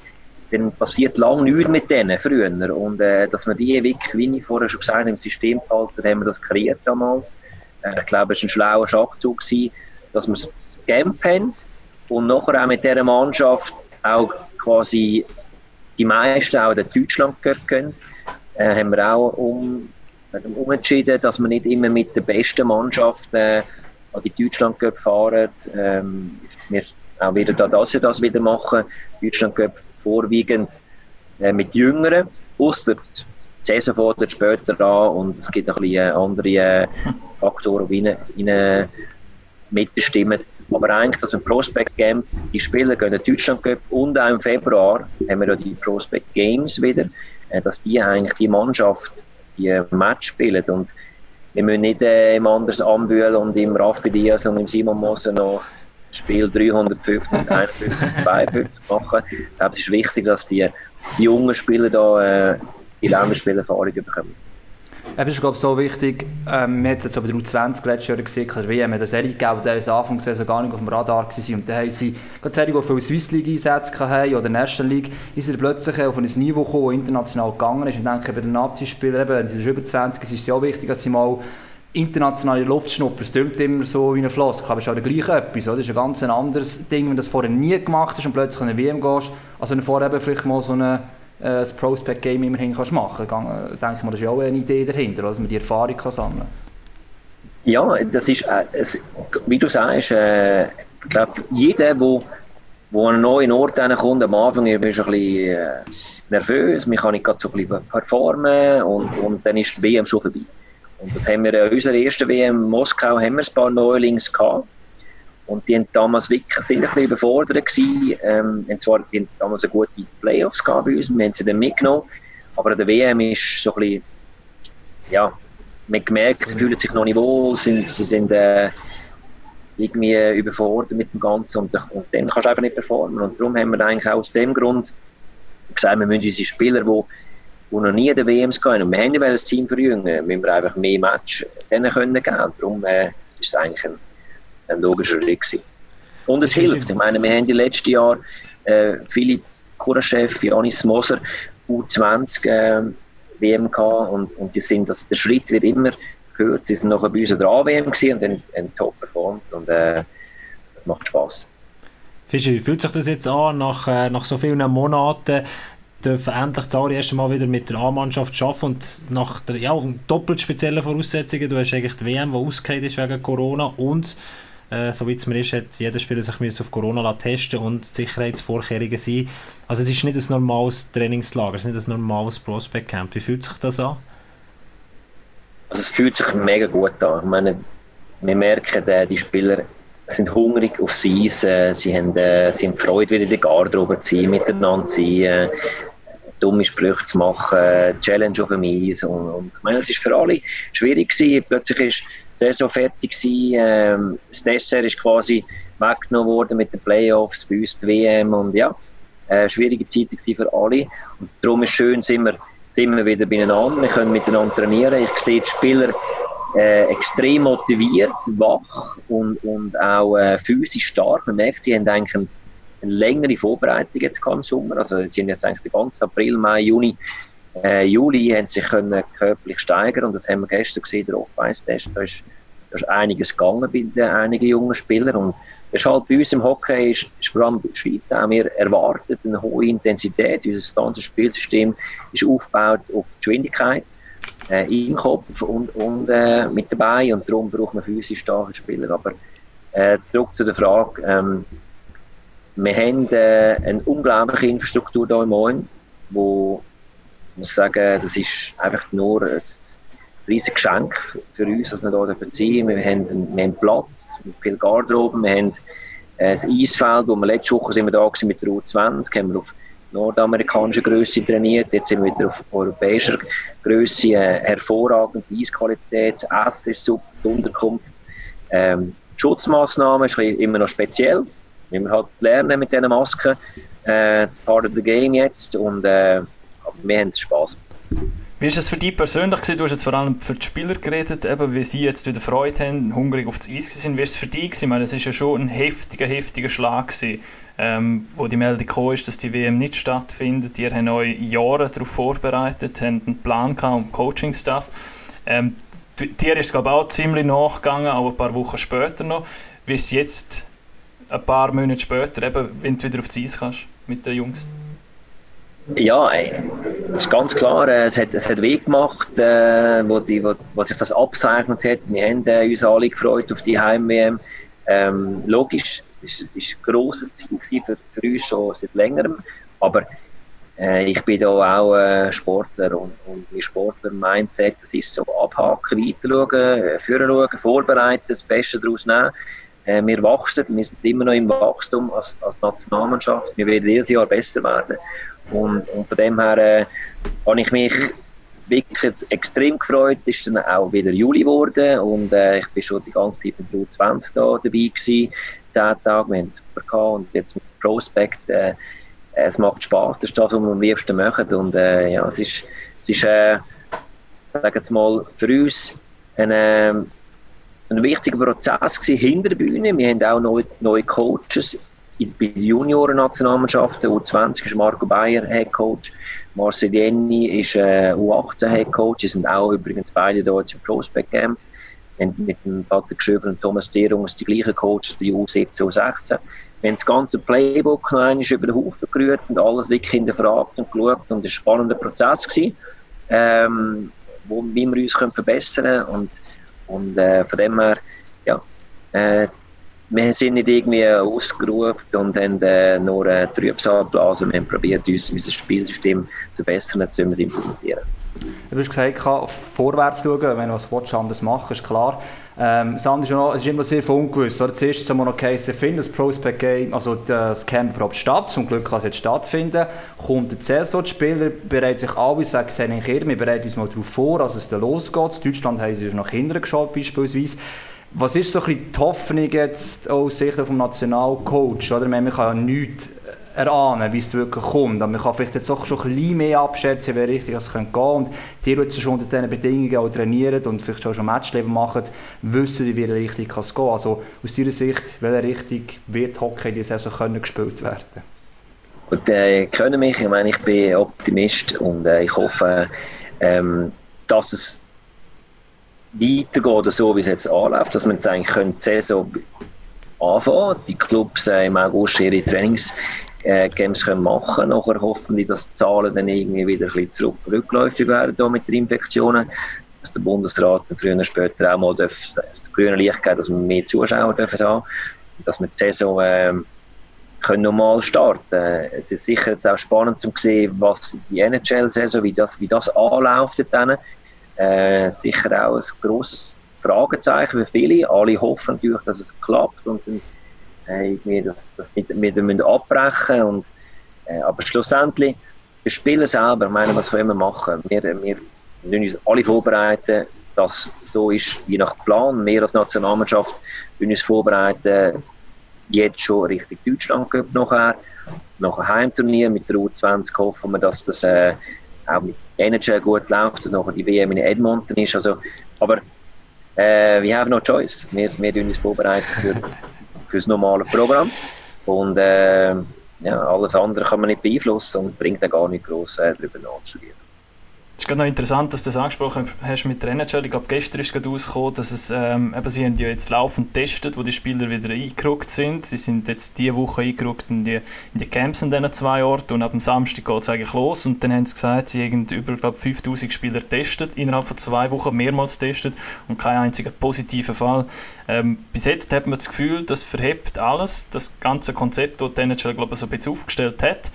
dann passiert lange nichts mit denen früher. Und äh, dass wir die wirklich, wie ich vorher schon gesagt habe, im System behalten, haben wir das kreiert damals. Äh, ich glaube, es war ein schlauer Schachzug, gewesen, dass wir das Camp haben und nachher auch mit dieser Mannschaft auch quasi die meisten auch in Deutschland gehen. Äh, haben wir auch um, umentschieden, dass wir nicht immer mit der besten Mannschaft äh, an die Deutschland fahren. Ähm, wir auch wieder da, dass sie das wieder machen. Deutschland geht vorwiegend äh, mit Jüngeren, außer die Saison fordert später an und es gibt ein bisschen äh, andere äh, <laughs> Faktoren, die rein, mitbestimmen. Aber eigentlich, dass wir Prospect Game, die Spieler gehen in Deutschland Cup und auch im Februar haben wir ja die Prospect Games wieder, äh, dass die eigentlich die Mannschaft die Match spielen und wir müssen nicht äh, im Anders Ambühl und im Raffi Diaz und im Simon Moser noch Spiel 350, 51, 52 machen. Ich glaube, es ist wichtig, dass die, jungen Spieler da äh, die Länderspielerfahrung bekommen. Es ist, glaube ich, so wichtig, ähm, wir haben es jetzt aber der U20 letztes Jahr gesehen, der WM hat eine Serie gegeben, die am Anfang der gar nicht auf dem Radar war. Und dann haben sie gerade Serie, die viele Swiss League Einsätze hatten oder National League, ist sie plötzlich auf ein Niveau gekommen, das international gegangen ist. Und ich denke, bei den Nazi-Spielern, wenn sie über 20 sind, ist es ja auch wichtig, dass sie mal internationale Luftschnupper, es klingt immer so wie eine Flosse, aber es ist auch gleich etwas, oder? Das ist ein ganz anderes Ding, wenn du das vorher nie gemacht hast und plötzlich in eine WM gehst, als wenn du vorher vielleicht mal so eine, äh, ein Prospect-Game immerhin kannst machen kannst. Äh, denke ich mal, das ist ja auch eine Idee dahinter, dass man die Erfahrung kann sammeln kann. Ja, das ist, äh, es, wie du sagst, äh, ich glaube, jeder, der wo, wo an einen neuen Ort kommt, am Anfang ist ein bisschen äh, nervös, man kann nicht so ein bisschen performen und, und dann ist die WM schon vorbei. Und das haben wir in unserer ersten WM in Moskau haben wir ein paar Neulings gehabt. Und die haben damals wirklich sind ein bisschen überfordert gewesen. Ähm, und zwar, die haben damals eine gute Playoffs gehabt bei uns, wir haben sie dann mitgenommen. Aber an der WM ist so ein bisschen, ja, man gemerkt, sie fühlen sich noch nicht wohl, sind, sie sind äh, irgendwie überfordert mit dem Ganzen und, und dann kannst du einfach nicht performen. Und darum haben wir eigentlich auch aus dem Grund gesagt, wir müssen unsere Spieler, die die noch nie in den WMs gehen. Und wir haben ja das Team verjüngen, müssen wir einfach mehr Match denen können geben. Darum äh, ist es eigentlich ein, ein logischer gewesen. Und es hilft. Ich meine, wir haben die letzten Jahre äh, Philipp Kuraschew, Janis Moser, U20 äh, WM gehabt und, und die sind, also der Schritt wird immer gehört. Sie sind nachher bei uns an der A-WM und haben, haben top performt und äh, das macht Spaß. Fischer, wie fühlt sich das jetzt an, nach, äh, nach so vielen Monaten dürfen endlich Zari erst einmal wieder mit der A-Mannschaft arbeiten und nach der ja, doppelt speziellen Voraussetzungen, du hast eigentlich die WM, die ausgefallen ist wegen Corona und äh, so wie es mir ist, hat jeder Spieler sich auf Corona testen und Sicherheitsvorkehrungen sein. Also es ist nicht ein normales Trainingslager, es ist nicht ein normales Prospect Camp. Wie fühlt sich das an? Also es fühlt sich mega gut an. Ich meine, wir merken, äh, die Spieler sind hungrig auf sie, äh, sie haben, äh, sie haben Freude, wieder in der Garderobe zu sein, miteinander zu sein, äh, dumme Sprüche zu machen, Challenge auf dem Eis und, und ich meine, es ist für alle schwierig gewesen. Plötzlich ist die Saison fertig gewesen, ähm, das Dessert ist quasi weggenommen worden mit den Playoffs, bei uns die WM und ja, äh, schwierige Zeit für alle und darum ist es schön, sind wir, sind wir wieder beieinander, wir können miteinander trainieren, ich sehe die Spieler äh, extrem motiviert, wach und, und auch äh, physisch stark. Man merkt, sie haben eigentlich eine, eine längere Vorbereitung jetzt im Sommer. Also sie haben jetzt eigentlich den ganzen April, Mai, Juni, äh, Juli haben sich können körperlich steigern und das haben wir gestern gesehen, der Off-Ice-Test. Da ist, da ist einiges gegangen bei den, einigen jungen Spielern und das ist halt bei uns im Hockey, ist, ist vor allem in der Schweiz auch, wir erwarten eine hohe Intensität. Unser ganzes Spielsystem ist aufgebaut auf Geschwindigkeit äh, im Kopf und, und äh, mit dabei und darum braucht man physisch starke Spieler. Aber äh, zurück zu der Frage, ähm, wir haben äh, eine unglaubliche Infrastruktur hier im Moin, wo ich muss sagen, das ist einfach nur ein riesiges Geschenk für uns, dass wir hier verziehen. Wir haben, wir haben Platz, viel Garderoben, wir haben äh, das Eisfeld, wo wir letzte Woche sind wir da mit der U20, haben wir auf nordamerikanischer Größe trainiert. Jetzt sind wir wieder auf europäischer Größe. Äh, hervorragende Eisqualität, das Essen ist super, die Unterkunft. Ähm, die Schutzmaßnahmen ist immer noch speziell. Wir müssen halt lernen mit diesen Masken. Äh, das Part of the Game jetzt. Und äh, wir haben Spaß. Wie ist es für dich persönlich gewesen? Du hast jetzt vor allem für die Spieler geredet, eben, wie sie jetzt wieder Freude haben, hungrig auf das Eis sind. Wie ist es für dich gewesen? Ich meine, es ist ja schon ein heftiger, heftiger Schlag gewesen, ähm, wo die Meldung kam, ist, dass die WM nicht stattfindet. Ihr habt euch Jahre darauf vorbereitet, habt einen Plan gehabt und Coaching-Staff. Ähm, dir ist es, auch ziemlich nachgegangen, auch ein paar Wochen später noch. Wie es jetzt, ein paar Monate später, eben, wenn du wieder auf das Eis kannst mit den Jungs? Ja, ey, ist ganz klar. Äh, es hat, es hat weh gemacht, äh, wo, die, wo, wo sich das abzeichnet hat. Wir haben äh, uns alle gefreut auf die Heim-WM. Ähm, logisch, es war ein grosses Ziel für, für uns schon seit längerem. Aber äh, ich bin da auch äh, Sportler und, und mein Sportler-Mindset, das ist so abhaken, weiter schauen, äh, führen schauen, vorbereiten, das Beste daraus nehmen. Äh, wir wachsen, wir sind immer noch im Wachstum als, als Nationalmannschaft. Wir werden jedes Jahr besser werden. Und, und von dem her äh, habe ich mich wirklich jetzt extrem gefreut. Es ist dann auch wieder Juli geworden und äh, ich bin schon die ganze Zeit mit der 20 da dabei gewesen. Zehn Tage, wir haben es super gehabt und jetzt mit Prospect, äh, es macht Spaß, das ist das, was wir am liebsten machen und äh, ja, es ist, es ist äh, sagen jetzt mal, für uns ein, äh, ein wichtiger Prozess gewesen hinter der Bühne. Wir haben auch neue, neue Coaches bei den Junioren-Nationalmannschaften, U20 ist Marco Bayer Head Coach, Marcelieni ist äh, U18 Head Coach, die sind auch übrigens beide dort im Prospect Camp. Haben mit dem Patrick Schöber und Thomas Derungs die gleichen Coaches, die U17, U16. Wir haben das ganze Playbook noch einmal über den Haufen gerührt und alles wirklich hinterfragt und geschaut und es war ein spannender Prozess gewesen, ähm, wo, wie wir uns können verbessern können und, und äh, von dem her, ja, äh, wir sind nicht irgendwie ausgeruht und haben äh, nur äh, Trübsal geblasen. Wir haben probiert, uns, unser Spielsystem zu verbessern, müssen wir es implementieren. Du hast gesagt, vorwärts schauen, wenn du was anders machen ist klar. Ähm, das andere ist, noch, es ist immer sehr ungewiss. Oder? Zuerst haben wir noch geheißen, findet das Prospect Game, also das Camp überhaupt statt. Zum Glück kann es jetzt stattfinden. Kommt der Saison, die Spieler bereiten sich alle, sagen sie eigentlich eher, wir bereiten uns mal darauf vor, dass es dann losgeht. In Deutschland haben sie nach hinten geschaut beispielsweise. Was ist so ein bisschen die Hoffnung jetzt aus Sicht vom Nationalcoach? Oder? Man kann ja nichts erahnen, wie es wirklich kommt. Aber man kann vielleicht jetzt doch schon ein bisschen mehr abschätzen, wie richtig es gehen könnte. Und die, die jetzt schon unter diesen Bedingungen auch trainieren und vielleicht schon Matchleben machen, wissen, wie richtig es gehen. Also aus Ihrer Sicht, welche Richtung wird Hockey in dieser Saison gespielt werden? Und äh, können mich, ich meine, ich bin Optimist und äh, ich hoffe, ähm, dass es weitergeht, so wie es jetzt anläuft, dass man jetzt eigentlich die Saison anfangen Die Clubs äh, im August ihre Trainings äh, Games können machen Nachher hoffen die, dass die Zahlen dann irgendwie wieder ein bisschen zurück, rückläufig werden hier mit den Infektionen. Dass der Bundesrat früher oder später auch mal das, das grüne Licht geben dass wir mehr Zuschauer dürfen haben dass wir die Saison äh, können normal starten. Es ist sicher jetzt auch spannend zu sehen, was die NHL-Saison, wie das, wie das anläuft. Dann. Äh, sicher auch ein grosses Fragezeichen für viele. Alle hoffen natürlich, dass es klappt und dann äh, wir das, das nicht, wir müssen abbrechen und äh, aber schlussendlich das Spielen selber, ich meine, was wir immer machen, wir, wir müssen uns alle vorbereiten, dass so ist wie nach Plan. Wir als Nationalmannschaft müssen uns vorbereiten, jetzt schon Richtung Deutschland geht nachher, nach einem Heimturnier mit der U20 hoffen wir, dass das äh, auch mit NHL gut läuft, dass nachher die WM in Edmonton ist. Also, aber äh, we have no choice. Wir, wir uns vorbereiten für, für das normale Programm und äh, ja, alles andere kann man nicht beeinflussen und bringt dann gar nicht groß äh, darüber nachzustudieren. Es ist gerade noch interessant, dass du das angesprochen hast mit der NHL. Ich glaube, gestern ist gerade rausgekommen, dass es, ähm, eben, sie haben ja jetzt laufend getestet, wo die Spieler wieder eingerückt sind. Sie sind jetzt diese Woche eingerückt in die, in die Camps an diesen zwei Orten und ab dem Samstag geht es eigentlich los. Und dann haben sie gesagt, sie haben über glaube 5000 Spieler getestet, innerhalb von zwei Wochen mehrmals getestet und kein einziger positiver Fall. Ähm, bis jetzt hat man das Gefühl, das verhebt alles, das ganze Konzept, das die NHL glaube ich, so ein bisschen aufgestellt hat.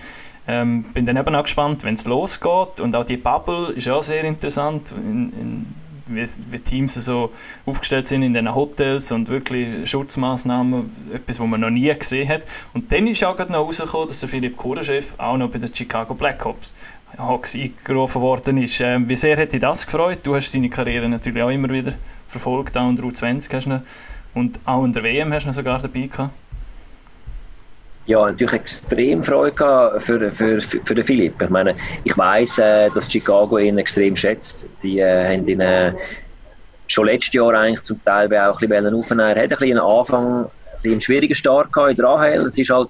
Ähm, bin dann eben auch gespannt, wenn es losgeht. Und auch die Bubble ist auch sehr interessant, in, in, wie, wie, Teams so aufgestellt sind in den Hotels und wirklich Schutzmaßnahmen, etwas, was man noch nie gesehen hat. Und dann ist auch noch rausgekommen, dass der Philipp Kureschew auch noch bei den Chicago Blackhawks Hawks eingerufen worden ist. Ähm, wie sehr dich das gefreut? Du hast seine Karriere natürlich auch immer wieder verfolgt, auch in der U20 hast du und auch in der WM hast du sogar dabei gehabt. Ja, natürlich extrem Freude für, für, für den Philipp. Ich meine, ich weiß, äh, dass Chicago ihn extrem schätzt. Sie äh, haben ihn äh, schon letztes Jahr eigentlich zum Teil auch ein bisschen aufnehmen. Er hat ein bisschen einen Anfang, einen schwierigen Start gehabt in der AHL. Es ist halt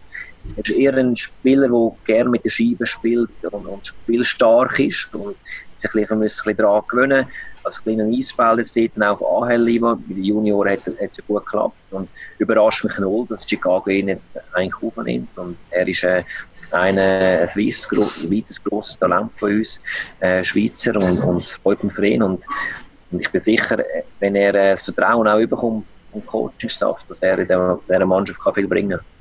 er ist eher ein Spieler, der gerne mit der Scheibe spielt und, und spielstark ist und sich ein bisschen, ein bisschen daran gewöhnen als kleiner Eisfeld jetzt dort auf AHL-Niveau. Bei den Junioren hat, es ja gut geklappt und überrascht mich null, dass Chicago ihn jetzt eigentlich aufnimmt und er ist äh, ein, ein weites, grosses Talent von uns, äh, Schweizer und, und freut mich für ihn und, und ich bin sicher, wenn er äh, das Vertrauen auch überkommt vom Coaching-Staff, dass er in dieser Mannschaft kann viel bringen kann.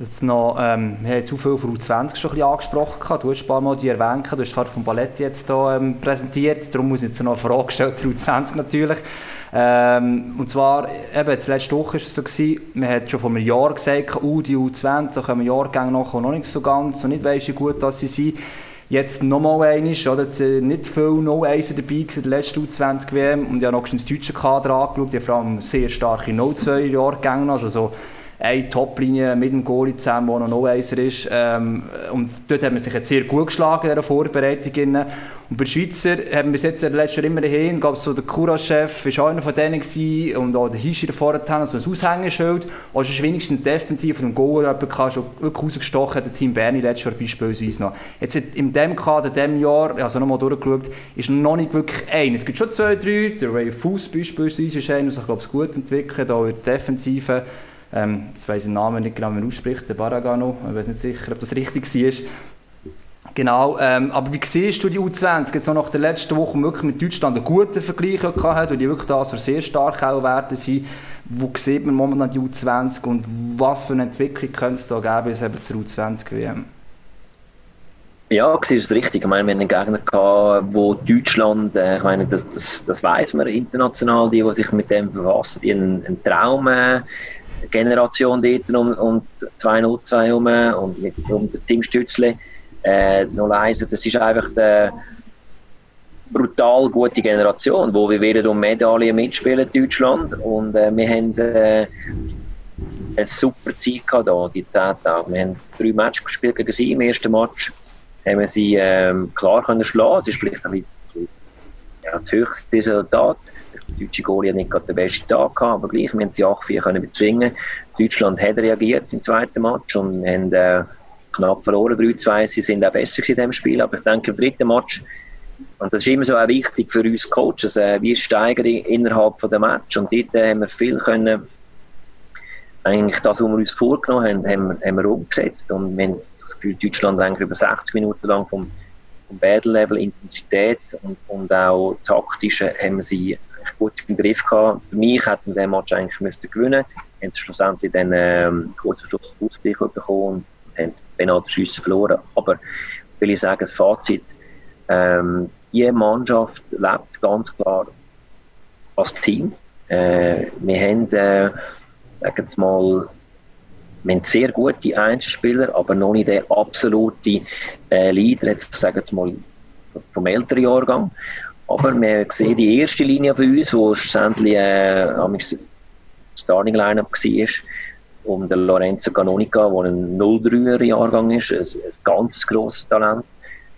Jetzt noch, ähm, wir haben zu viel von U20 schon ein bisschen angesprochen. Du hast ein paar Mal die erwähnt. Du hast die von Ballett jetzt hier ähm, präsentiert. Darum muss ich jetzt noch eine Frage stellen zu U20 natürlich. Ähm, und zwar, eben, jetzt letzte Woche war es so, gewesen, man hat schon vor einem Jahr gesagt, uh, die U20, da kommen Jahrgänge nachher noch nicht so ganz und nicht weiss, wie gut dass sie sind. Jetzt nochmal einmal, oder? Jetzt sind nicht viele No-1 dabei in der letzten U20-WM und ich habe noch das deutsche Kader angeschaut, die haben vor allem sehr starke No-2-Jahrgänge, also so eine Toplinie mit dem Goalie zusammen, der noch No-Eiser ist. Ähm, und dort hat man sich jetzt sehr gut geschlagen in dieser Vorbereitung. Und bei den Schweizer haben wir jetzt letztes Jahr immer hin, gab es so der Kura-Chef, war auch einer von denen gewesen, und auch der Hischi vorher, so ein Aushängeschild. Auch schon wenigstens defensiv von dem Goal jemand schon wirklich rausgestochen, der Team Berni letztes Jahr beispielsweise noch. Jetzt in diesem Kader, in diesem Jahr, also nochmal durchgeschaut, ist noch nicht wirklich ein. Es gibt schon zwei, drei, der Ray Fuss beispielsweise ist einer, der sich glaube ich, gut entwickelt, auch in der Defensive. Ähm, jetzt weiss ich den Namen nicht genau, wie man ausspricht, der Baragano, ich weiß nicht sicher, ob das richtig war. Genau, ähm, aber wie siehst du die U20 jetzt noch nach der letzten Woche wirklich mit Deutschland einen guten Vergleich gehabt weil die wirklich da so sehr stark auch werden sind. Wo sieht man momentan die U20 und was für eine Entwicklung könnte es da geben bis eben zur U20-WM? Ja, das ist richtig. Ich meine, wir hatten einen Gegner gehabt, wo Deutschland, äh, ich meine, das, das, das weiß man international, die, die sich mit dem befassen, die einen, einen Traum äh, Generation dort um, um 202 herum und mit um Tim Stützle äh, noch leise. Das ist einfach eine brutal gute Generation, wo wir werden um Medaillen mitspielen in Deutschland und äh, wir haben äh, eine super Zeit gehabt hier, die 10 Tage. Wir haben drei Matches gespielt gegen sie. Im ersten Match haben wir sie ähm, klar können schlagen. Es ist vielleicht ein bisschen ja, das höchste Resultat. Der deutsche Goalie hat nicht gerade den besten Tag gehabt, aber gleich, wir haben sie 8-4 können bezwingen. Deutschland hat reagiert im zweiten Match und haben äh, knapp verloren, 3-2. Sie sind auch besser in diesem Spiel, aber ich denke, im dritten Match, und das ist immer so auch wichtig für uns Coaches, äh, wie steigern innerhalb von der Match. Und dort äh, haben wir viel können, eigentlich das, was wir uns vorgenommen haben, haben, haben wir umgesetzt. Und wir haben das Gefühl, Deutschland eigentlich über 60 Minuten lang vom, vom Battle-Level, Intensität und, und auch taktisch haben wir sie gut im Griff gehabt. Für mich hätten wir den Match eigentlich müssen gewinnen haben sie schlussendlich dann ähm, kurz vor Schluss Ausgleich bekommen und haben Penalty-Schüsse verloren. Aber will ich sagen, das Fazit, ähm, die Mannschaft lebt ganz klar als Team. Äh, wir haben, äh, sagen wir mal, wir haben sehr gute Einzelspieler, aber noch nicht der absolute äh, Leader, jetzt sagen wir mal, vom älteren Jahrgang. Aber wir sehen die erste Linie von uns, wo schlussendlich äh, Starting Lineup war, um den Lorenzo Canonica, der ein 03er Jahrgang ist, ein, ein ganz grosses Talent.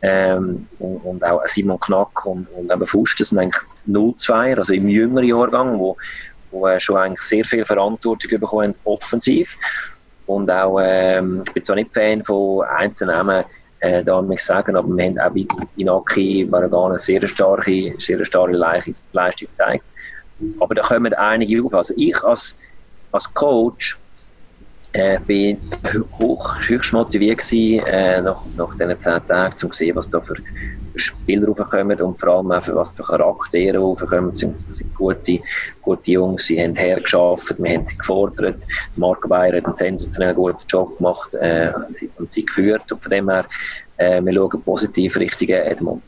Ähm, und, und, auch Simon Knack und, und eben Fuster sind eigentlich 02er, also im jüngeren Jahrgang, wo, wo äh, schon eigentlich sehr viel Verantwortung bekommen offensiv. Und auch, ähm, ich bin zwar nicht Fan von einzelnen Namen, äh, da muss ich sagen, aber wir haben auch bei Inaki Baragana eine sehr starke, sehr starke Leistung gezeigt. Aber da kommen einige auf. Also ich als, als Coach äh, bin hoch, höchst motiviert gewesen, äh, nach, nach diesen zehn Tagen, um zu sehen, was da für, Spieler raufkommen und vor allem auch was für Charaktere raufkommen. Es sind, sind gute, gute Jungs, sie haben hergeschafft, wir haben sie gefordert. Marco Bayer hat einen sensationell guten Job gemacht äh, und sie geführt. Und von dem her, äh, wir schauen positiv Richtung Edmund.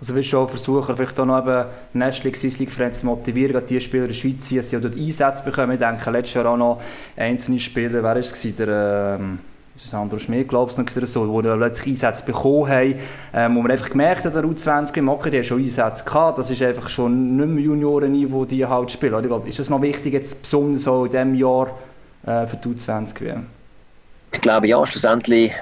Also willst du auch versuchen, vielleicht auch noch eben Swiss League Friends zu motivieren, gerade die Spieler in der Schweiz, dass sie auch dort Einsätze bekommen. Ich denke, letztes Jahr auch noch einzelne Spieler, wer war es? Der, ähm, ist Sandro Schmidt, glaube ich, noch so, die plötzlich Einsätze bekommen haben, ähm, wo man einfach gemerkt hat, der U20 machen, die haben schon Einsätze gehabt, das ist einfach schon nicht mehr Juniorenniveau, die halt spielen. Ich glaube, ist das noch wichtig, jetzt besonders so in diesem Jahr äh, für die U20 WM? Ich glaube, ja, schlussendlich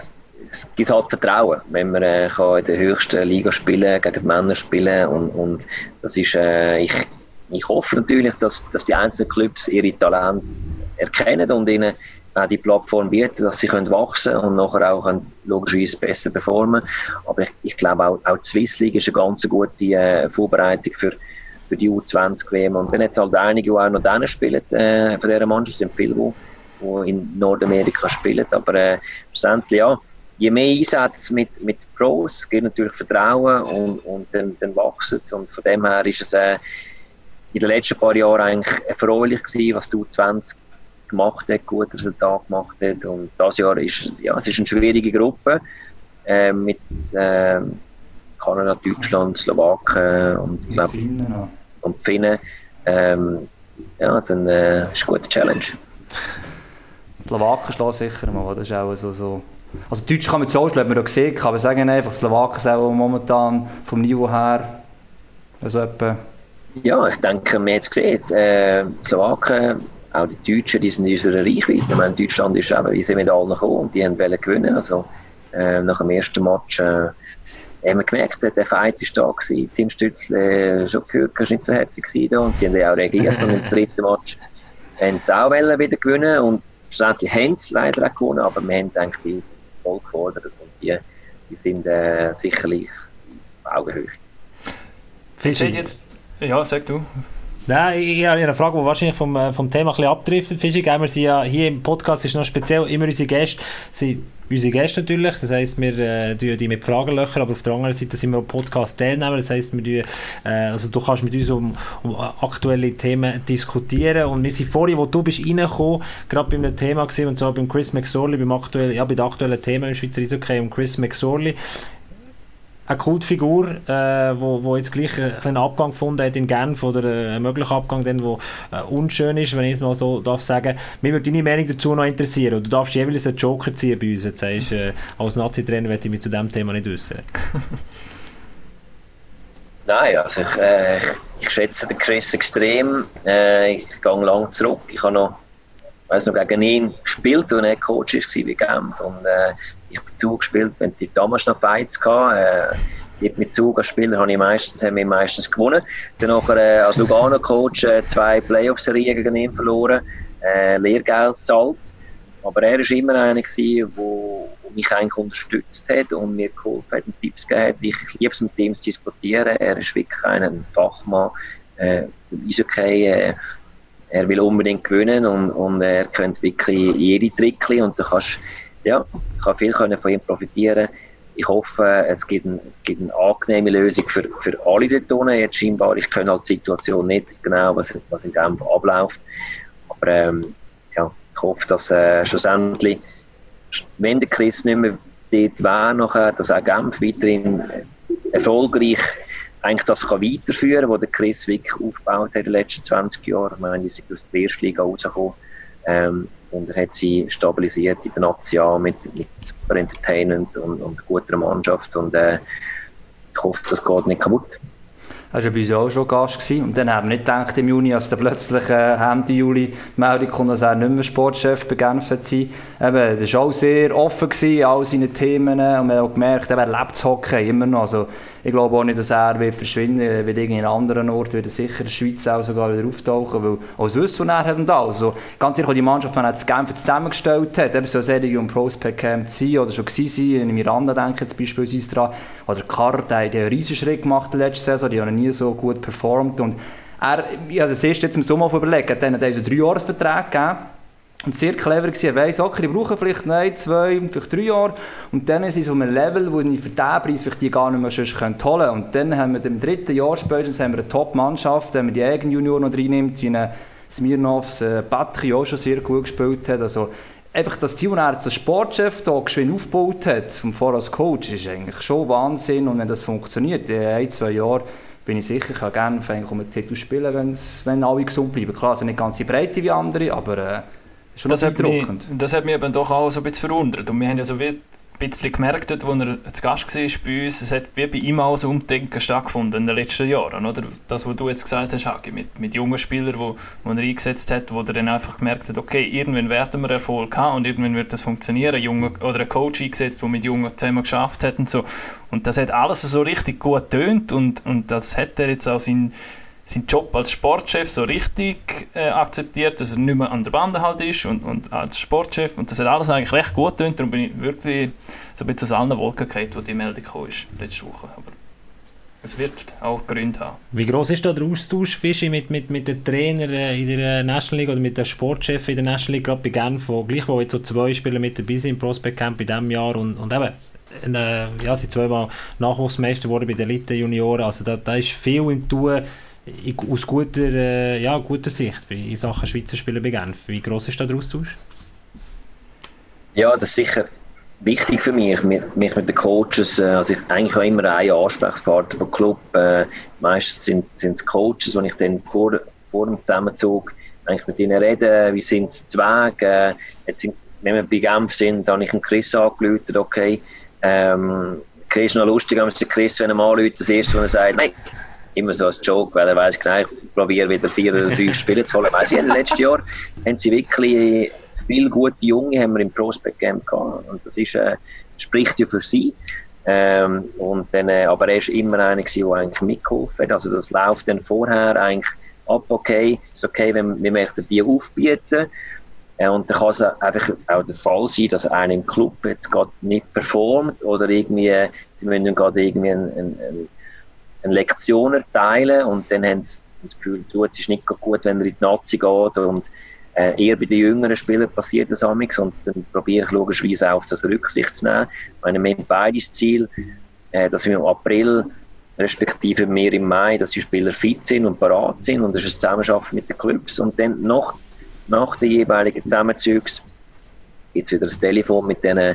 es gibt halt Vertrauen, wenn man äh, kann in der höchsten Liga spielen, gegen die Männer spielen und, und das ist, äh, ich, ich hoffe natürlich, dass, dass die einzelnen Clubs ihre Talente erkennen und ihnen auch die Plattform bieten, dass sie können wachsen und nachher auch logischerweise besser performen. Aber ich, ich glaube auch, auch die Swiss League ist eine ganz gute äh, Vorbereitung für, für die U20 WM. Und wenn jetzt halt einige, die auch noch denen spielen, äh, von dieser Mannschaft, sind viele, die, die in Nordamerika spielen. Aber äh, ja, je mehr Einsätze mit, mit Pros, gibt natürlich Vertrauen und, und dann, dann wachsen es. Und von dem her ist es äh, in den letzten paar Jahren eigentlich erfreulich gewesen, was du 20 gemacht hat, gute Resultate gemacht hat. Und das Jahr ist, ja, es ist eine schwierige Gruppe äh, mit äh, Kanada, Deutschland, Slowaken und, glaub, und Finnen. Ähm, ja, dann äh, ist eine gute Challenge. Slowaken schlagen sicher mal, das ist auch so, so also Deutsch kann man so schlagen, hat man gesehen, aber sagen einfach, Slowaken sind auch momentan vom Niveau her also etwa... Ja, ich denke, man hat es gesehen, äh, Slowaken, auch die Deutschen, die sind in unserer Reichweite. Ich meine, Deutschland ist eben wie sie mit allen gekommen und die haben wollen gewinnen. Also, äh, nach dem ersten Match äh, haben wir gemerkt, der Fight ist da gewesen. Tim Stützle, äh, schon gehört, war nicht so happy gewesen da und sie haben ja auch reagiert <laughs> und im dritten Match haben sie auch wieder gewinnen und schlussendlich haben sie leider auch gewonnen, aber wir haben eigentlich voll gefordert und die, die sind äh, sicherlich auf Augenhöhe. Steht jetzt, ja, sag du. Nein, ich, habe eine Frage, die wahrscheinlich vom, äh, vom Thema ein bisschen abdriftet. Fischi, wir sind ja hier im Podcast ist noch speziell immer unsere Gäste sind unsere Gäste natürlich. Das heisst, wir äh, die mit Fragen löchern, aber auf der anderen Seite sind wir auch Podcast-Teilnehmer. Das heisst, wir tun, äh, also du kannst mit uns um, um aktuelle Themen diskutieren. Und wir sind vorhin, wo du bist reingekommen, gerade bei einem Thema gesehen, und zwar beim Chris McSorley, beim aktuellen, ja, bei den aktuellen Themen im Schweizer Eishockey, um Chris McSorley eine Kultfigur, äh, wo, wo jetzt gleich einen Abgang gefunden hat in Genf oder äh, einen möglichen Abgang, der äh, unschön ist, wenn ich es mal so darf sagen. Mir würde deine Meinung dazu noch interessieren. du darfst jeweils einen Joker ziehen bei uns. Jetzt sagst, äh, als Nazi-Trainer möchte ich mich zu diesem Thema nicht äußern. <laughs> Nein, also ich, äh, ich schätze den Chris extrem. Äh, ich gehe lang zurück. Ich habe noch, noch gegen ihn gespielt, als er Coach war bei Genf. Und, äh, ich bin zugespielt, wenn die damals noch Fights hatten. Äh, mit Zug als Spieler habe ich meistens, haben wir meistens gewonnen. Dann äh, als Lugano-Coach äh, zwei Playoff-Serien gegen ihn verloren, äh, Lehrgeld zahlt. Aber er war immer einer, der mich eigentlich unterstützt hat und mir geholfen hat und Tipps gegeben hat. Ich liebe es, mit ihm zu diskutieren. Er ist wirklich ein Fachmann. Äh, Eishockey, äh, er will unbedingt gewinnen und, und er kennt wirklich jede Trickli und du kannst ja, ich kann viel können von ihm profitieren. Ich hoffe, es gibt, ein, es gibt eine angenehme Lösung für, für alle dort Jetzt scheinbar, ich kenne halt die Situation nicht genau, was, was in Genf abläuft. Aber ähm, ja, ich hoffe, dass äh, schlussendlich, wenn der Chris nicht mehr dort wäre, nachher, dass auch Genf weiterhin erfolgreich eigentlich das kann weiterführen kann, was Chris wirklich aufgebaut hat in den letzten 20 Jahren. Ich meine, die sind aus der ersten Liga rausgekommen. Ähm, und er hat sie stabilisiert in der Nation mit, mit super Entertainment und, und guter Mannschaft. Und äh, ich hoffe, das geht nicht kaputt. Er war bei uns auch schon Gast. Gewesen. Und dann haben wir nicht gedacht im Juni, als dann plötzlich äh, Ende Juli die Meldung kommt, dass er nicht mehr Sportchef bei Genf sein Eben, Das war auch sehr offen, gewesen, all seine Themen. Und man hat auch gemerkt, er lebt das Hockey immer noch. Also, ich glaube auch nicht, dass er wird verschwinden wird, wird irgendwie in einem anderen Ort wieder sicher in der Schweiz auch sogar wieder auftauchen, weil aus Wissen er hat und alles. Also, ganz ehrlich, die Mannschaft, die das Genf zusammengestellt hat, eben so Serie um Prospect Camp zu sein, oder schon gewesen sein, in Miranda denke ich jetzt beispielsweise dran, oder Carr, der hat einen riesen Schritt gemacht letzte Saison, die haben nie so gut performt. Und er, habe das erst jetzt im Sommer überlegt, hat denen so drei Jahresvertrag gegeben, und sehr clever gewesen. Er weiss, okay, die brauchen vielleicht nein, zwei, vielleicht drei Jahre. Und dann sind sie auf einem Level, wo ich für diesen Preis vielleicht die gar nicht mehr sonst holen können. Und dann haben wir im dritten Jahr spätestens haben wir eine Top-Mannschaft, wenn man die eigenen Junioren noch reinnimmt, wie eine Smirnovs, äh, Battery auch schon sehr gut gespielt hat. Also, einfach das Team, das er als Sportchef da geschwind aufgebaut hat, vom Vor als Coach, ist eigentlich schon Wahnsinn. Und wenn das funktioniert, in ein, zwei Jahren, bin ich sicher, ich kann gerne um einen Titel spielen, wenn alle gesund bleiben. Klar, also nicht ganz die Breite wie andere, aber... Äh, Schon das, hat mich, das hat mich eben doch auch so ein bisschen verwundert. Und wir haben ja so wie ein bisschen gemerkt, als er zu Gast war bei uns, es hat wie bei ihm auch so Umdenken stattgefunden in den letzten Jahren. Oder? Das, was du jetzt gesagt hast, Hagi, mit, mit jungen Spielern, die wo, wo er eingesetzt hat, wo er dann einfach gemerkt hat, okay, irgendwann werden wir Erfolg haben und irgendwann wird das funktionieren. Junge, oder ein Coach eingesetzt, der mit Jungen zusammen geschafft hat und so. Und das hat alles so richtig gut tönt und, und das hat er jetzt auch sein seinen Job als Sportchef so richtig äh, akzeptiert, dass er nicht mehr an der Bande halt ist und, und als Sportchef. Und das hat alles eigentlich recht gut getan. Darum bin ich wirklich so ein bisschen aus allen Wolken gefallen, wo die Meldung kam letzte Woche. Aber es wird auch Gründe haben. Wie groß ist da der Austausch Fischi, mit, mit, mit den Trainern in der National League oder mit den Sportchefs in der National League, gerade bei Genf, wo gleich wo jetzt so zwei Spieler mit dabei sind im Prospect Camp in diesem Jahr und, und eben äh, ja, sie zweimal Nachwuchsmeister geworden bei den Elite-Junioren. Also da, da ist viel im Tun aus guter, äh, ja, guter Sicht in Sachen Schweizer Spieler bei Genf. Wie groß ist da der Austausch? Ja, das ist sicher wichtig für mich, mich mit den Coaches, äh, also ich eigentlich auch immer einen Ansprechpartner pro Club, äh, meistens sind es Coaches, die ich dann vor, vor dem Zusammenzug eigentlich mit ihnen rede, wie sind sie zu äh, sind, wenn wir bei Genf sind, habe ich einen Chris angerufen, okay, ähm, Chris ist noch lustig, wenn Chris, wenn er mal anruft, das erste, was er sagt, immer so als Joke, weil er weiß genau, ich probiere wieder vier oder fünf Spiele zu holen. Weiss ich, letztes Jahr haben sie wirklich viele gute Junge haben wir im Prospect Game gehabt und das ist, äh, spricht ja für sie. Ähm, und dann, äh, aber er ist immer einer gewesen, der eigentlich mitgeholfen hat. Also das läuft dann vorher eigentlich ab, okay, ist okay, wenn wir möchten die aufbieten. Äh, und dann kann es einfach auch der Fall sein, dass einer im Club jetzt gerade nicht performt oder irgendwie, sie müssen gerade irgendwie eine, eine, eine Lektion erteilen und dann haben sie das Gefühl, du, es ist nicht gut, wenn er in die Nazi geht und äh, eher bei den jüngeren Spielern passiert das amigs und dann probiere ich logischerweise auch auf das Rücksicht zu nehmen. Ich meine, wir haben beide das Ziel, äh, dass wir im April respektive mehr im Mai, dass die Spieler fit sind und parat sind und das ist ein Zusammenarbeiten mit den Clubs und dann nach, nach den jeweiligen Zusammenzügen es wieder das Telefon mit den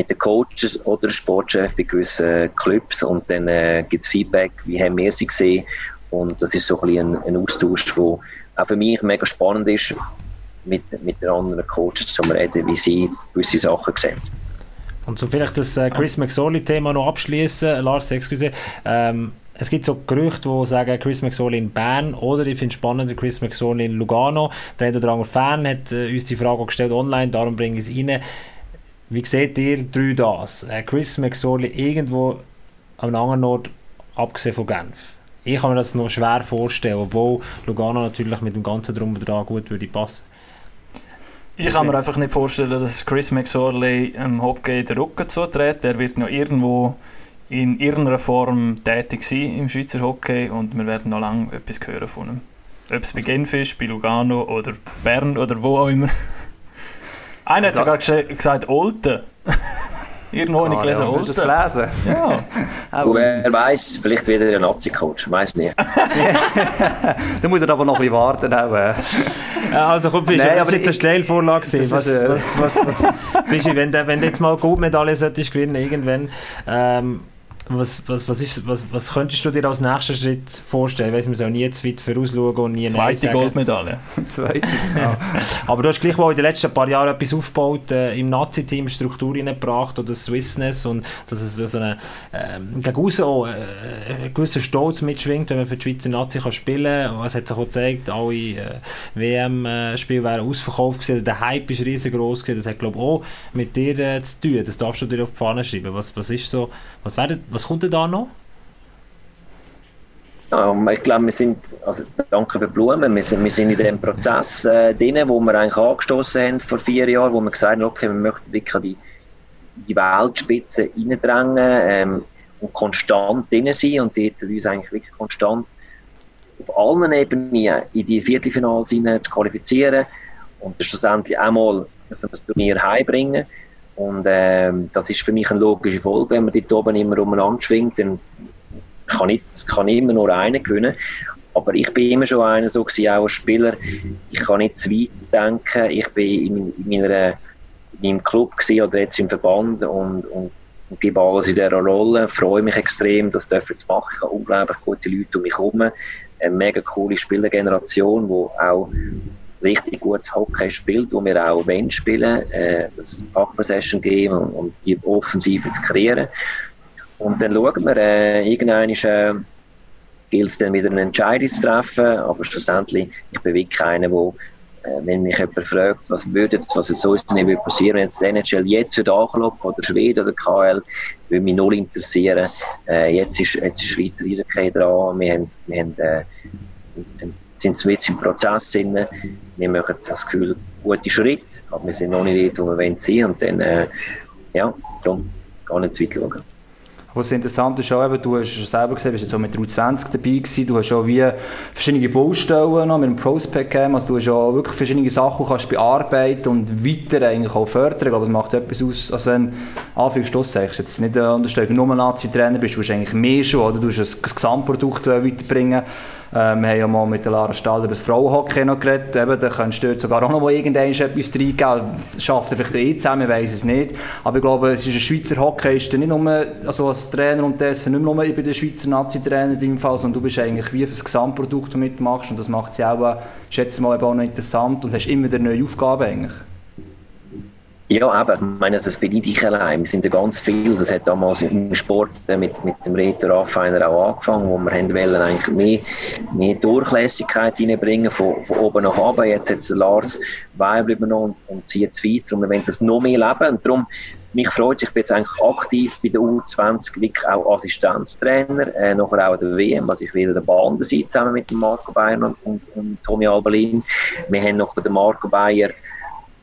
mit den Coaches oder Sportchef bei gewissen Clubs und dann äh, gibt es Feedback, wie haben wir sie gesehen und das ist so ein, ein, ein Austausch, der auch für mich mega spannend ist, mit, mit den anderen Coaches zu reden, wie sie gewisse Sachen sehen. Und so vielleicht das äh, Chris McSorley-Thema noch abschließen, Lars, excuse. Ähm, es gibt so Gerüchte, die sagen, Chris McSorley in Bern oder ich finde spannender, Chris McSorley in Lugano. Der eine oder andere Fan hat äh, uns die Frage gestellt online, darum bringe ich es rein. Wie seht ihr drei das? Äh, Chris McSorley irgendwo an einem anderen Ort, abgesehen von Genf? Ich kann mir das noch schwer vorstellen, obwohl Lugano natürlich mit dem ganzen Drum und Dran gut würde passen. Ich kann mir einfach nicht vorstellen, dass Chris McSorley im Hockey den Rücken zutritt. Er wird noch irgendwo in irgendeiner Form tätig sein im Schweizer Hockey und wir werden noch lange etwas hören von ihm. Ob es bei Genf ist, bei Lugano oder Bern oder wo auch immer. Einer hat sogar gesagt, Olten. <laughs> Irgendwo habe ich gelesen, ja, Olten. Das gelesen? Ja. <laughs> Und wer weiß, vielleicht wieder ein Nazi-Coach, weiß nicht. <laughs> Dann muss er aber noch ein bisschen warten. Auch, äh. Also komm, Fischi, das aber ist jetzt eine ich- Stellvorlage gewesen. Was, ist, äh, was, was, was, Fischi, wenn, du- wenn du jetzt mal Goldmedaille solltest gewinnen irgendwann, ähm, was, was, was, ist, was, was könntest du dir als nächsten Schritt vorstellen? Ich weiss, man soll nie zu weit vorausschauen und nie Nein Zweite sagen. Goldmedaille. <laughs> Zweite. Ja. Aber du hast gleich mal in den letzten paar Jahren etwas aufgebaut, äh, im Nazi-Team Struktur reingebracht oder Swissness und dass es so eine, ähm, gegen aussen auch äh, einen gewissen Stolz mitschwingt, wenn man für die Schweizer Nazi kann spielen kann. Es hat sich auch gezeigt, alle äh, WM-Spiele wären ausverkauft gewesen, also der Hype ist riesengroß gewesen. Das hat glaube ich auch mit dir äh, zu tun. Das darfst du dir auf die Fahne schreiben. Was, was ist so, was, wäre, was kommt denn da noch? Ja, ich glaube, wir sind, also danke für die Blumen, wir sind, wir sind in dem Prozess äh, drin, wo wir eigentlich angestoßen haben vor vier Jahren, wo wir gesagt haben, okay, wir möchten wirklich die, die Weltspitze reindrängen ähm, und konstant drin sein und dort uns eigentlich wirklich konstant auf allen Ebenen in die Viertelfinals zu qualifizieren und schlussendlich auch mal so ein Turnier heimbringen. Und ähm, das ist für mich eine logische Folge, wenn man dort oben immer umeinander schwingt, dann kann es kann immer nur einer gewinnen. Aber ich bin immer schon einer so gewesen, auch als Spieler. Ich kann nicht zu weit denken. Ich bin in, in, meiner, in meinem Club gewesen, oder jetzt im Verband und, und, und gebe alles in dieser Rolle. Freue mich extrem, das zu machen. Ich habe unglaublich gute Leute um mich herum. Eine mega coole Spielergeneration, die auch richtig gutes Hockey spielt, wo wir auch wollen spielen, äh, eine Pack-Possession geben und, und die Offensive zu kreieren. Und dann schauen wir, äh, irgendwann äh, gilt es dann wieder eine Entscheidung zu treffen, aber schlussendlich, ich bin wirklich einer, der, wenn mich jemand fragt, was würde jetzt, was jetzt so ist, nicht passieren, wenn jetzt die NHL jetzt würde anklopfen, oder Schweden oder KL, würde mich null interessieren. Äh, jetzt ist, jetzt ist Schweizer Eishockey dran, wir haben, wir haben äh, sind jetzt im Prozess drin. Wir machen das Gefühl, gute Schritt, aber wir sind noch nicht dort, wo wir sein. Und dann, äh, ja, darum gar nicht zu weit schauen. Was interessant ist auch, du hast es selber gesehen, du bist jetzt auch mit der U20 dabei gewesen, du hast auch wie verschiedene Baustellen noch mit dem Prospect Game, also du hast auch wirklich verschiedene Sachen, kannst bearbeiten und weiter eigentlich auch fördern, glaube, es macht etwas aus, als wenn, Anführungsschluss sagst, jetzt nicht unterstellt, nur Nazi-Trainer bist, du hast eigentlich mehr schon, oder? du hast ein Gesamtprodukt weiterbringen äh, wir haben ja mal mit der Lara Stahl über das Frauenhockey noch geredet. Eben, da könntest du sogar auch noch mal irgendwann etwas reingeben. Schafft er vielleicht eh zusammen, ich weiss es nicht. Aber ich glaube, es ist ein Schweizer Hockey, ist nicht nur also als Trainer und dessen nicht nur bei den Schweizer Nazi-Trainer in deinem Fall, sondern du bist eigentlich wie für das Gesamtprodukt, das mitmachst. Und das macht sie auch, äh, schätze mal, auch noch interessant und hast immer wieder neue Aufgaben eigentlich. Ja, eben, ich meine, das bin ich nicht allein. Wir sind ja ganz viel. Das hat damals im Sport äh, mit, mit dem Reto Raffiner auch angefangen, wo wir wollen eigentlich mehr, mehr Durchlässigkeit reinbringen, von, von oben nach unten. Jetzt hat Lars Weibel übernommen und, und zieht es weiter. Und wir wollen das noch mehr leben. Und darum, mich freut ich bin jetzt eigentlich aktiv bei der U20, wirklich auch Assistenztrainer, äh, nachher auch der WM, also ich will der Bahn sein, zusammen mit Marco Bayer und, und, und Tommy Albalin. Wir haben noch den Marco Bayer,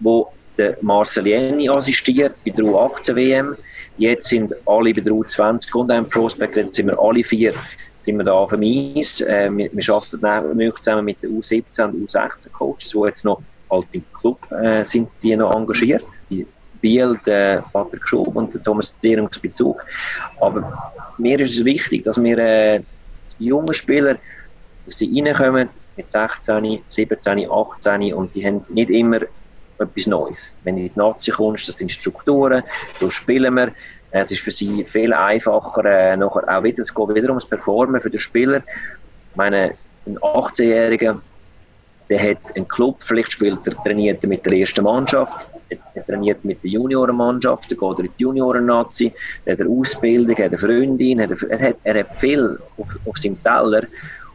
wo der Marcelieni assistiert bei der U18 WM. Jetzt sind alle bei der U20 und einem Prospect, jetzt sind wir alle vier sind wir da auf dem Eis. Äh, wir, wir arbeiten zusammen mit den U17 und U16 Coaches, die jetzt noch halt im Club äh, sind, die noch engagiert. Die Biel, der Patrick Schub und der Thomas Bezug. Aber mir ist es wichtig, dass wir äh, die jungen Spieler, dass sie reinkommen mit 16, 17, 18 und die haben nicht immer etwas Neues. Wenn du in die Nazi kommst, das sind Strukturen, so spielen wir. Es ist für sie viel einfacher, äh, nachher auch wieder, es geht wieder ums Performen für den Spieler. Ich meine, ein 18-Jähriger, der hat einen Club, vielleicht spielt er, trainiert er mit der ersten Mannschaft, er trainiert mit der Juniorenmannschaft, er geht in die Junioren-Nazi, er hat eine Ausbildung, er hat eine Freundin, er hat, er hat, er hat viel auf, auf seinem Teller.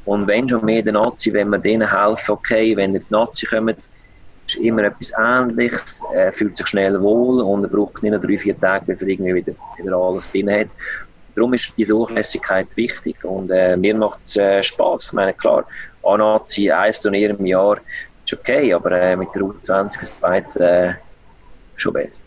Und wenn schon mehr der Nazi, wenn wir denen helfen, okay, wenn die Nazi kommen, ist immer etwas Ähnliches, er fühlt sich schnell wohl und er braucht nicht nur drei, vier Tage, bis er irgendwie wieder, wieder alles drin hat. Darum ist die Durchlässigkeit wichtig und äh, mir macht es äh, Spaß. Ich meine, klar, A-Nazi, ein Turnier im Jahr ist okay, aber äh, mit der U20 das zweite äh, schon besser.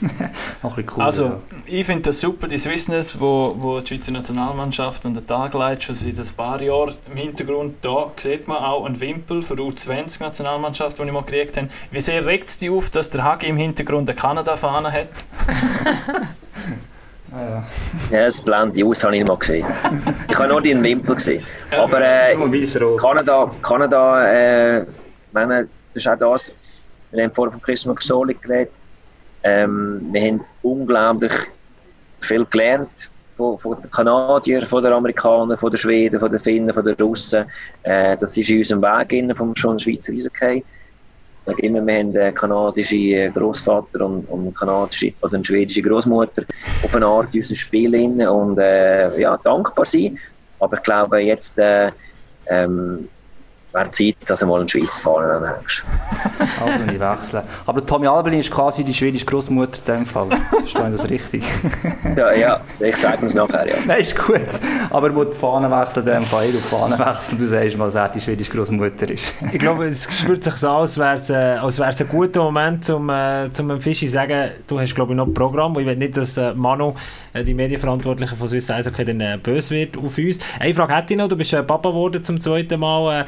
<laughs> cool, also, ja. ich finde das super, die Swissness, wo, wo die Schweizer Nationalmannschaft an den Tag legt, schon seit ein paar Jahren im Hintergrund. Da sieht man auch einen Wimpel für die U20-Nationalmannschaft, den ich mal gekriegt habe. Wie sehr regt es dich auf, dass der Hagi im Hintergrund eine Kanada-Fahne hat? <laughs> Ah, ja. ja, das blendet aus, habe ich nicht mal gesehen. Ich habe nur den Wimpel gesehen. Aber äh, Kanada, Kanada äh, meine, das ist auch das, wir haben vorhin von Chris McSorley geredet, ähm, wir haben unglaublich viel gelernt von, von den Kanadiern, von den Amerikanern, von den Schweden, von den Finnen, von den Russen. Äh, das ist in unserem Weg in, vom schon Schweizer Eishockey. Ich sage immer, wir haben einen kanadischen Großvater und, und kanadische oder eine schwedische Großmutter auf eine Art unser Spiel in und äh, ja, dankbar sein. Aber ich glaube, jetzt äh, ähm, wäre Zeit, dass er mal in die Schweiz fahren nächst. Also <laughs> nicht wechseln. Aber Tommy Albelin ist quasi die schwedische Großmutter in dem Fall. Ist das richtig? <laughs> ja, ja, ich sage es nachher, ja. Nein, ist gut. Aber wo die Fahnen wechseln, in dem Fall, du Fahnen wechseln, du sagst mal, dass er die schwedische Großmutter ist. ich glaube, es spürt sich so, als wäre es, äh, als wäre es ein guter Moment, um äh, zum Fischi zu sagen, du hast, glaube ich, noch ein Programm, wo ich will nicht, dass äh, Manu, äh, die Medienverantwortliche von Swiss Eishockey, dann äh, böse wird auf uns. Eine Frage hätte ich noch, du bist äh, Papa geworden zum zweiten Mal. Äh,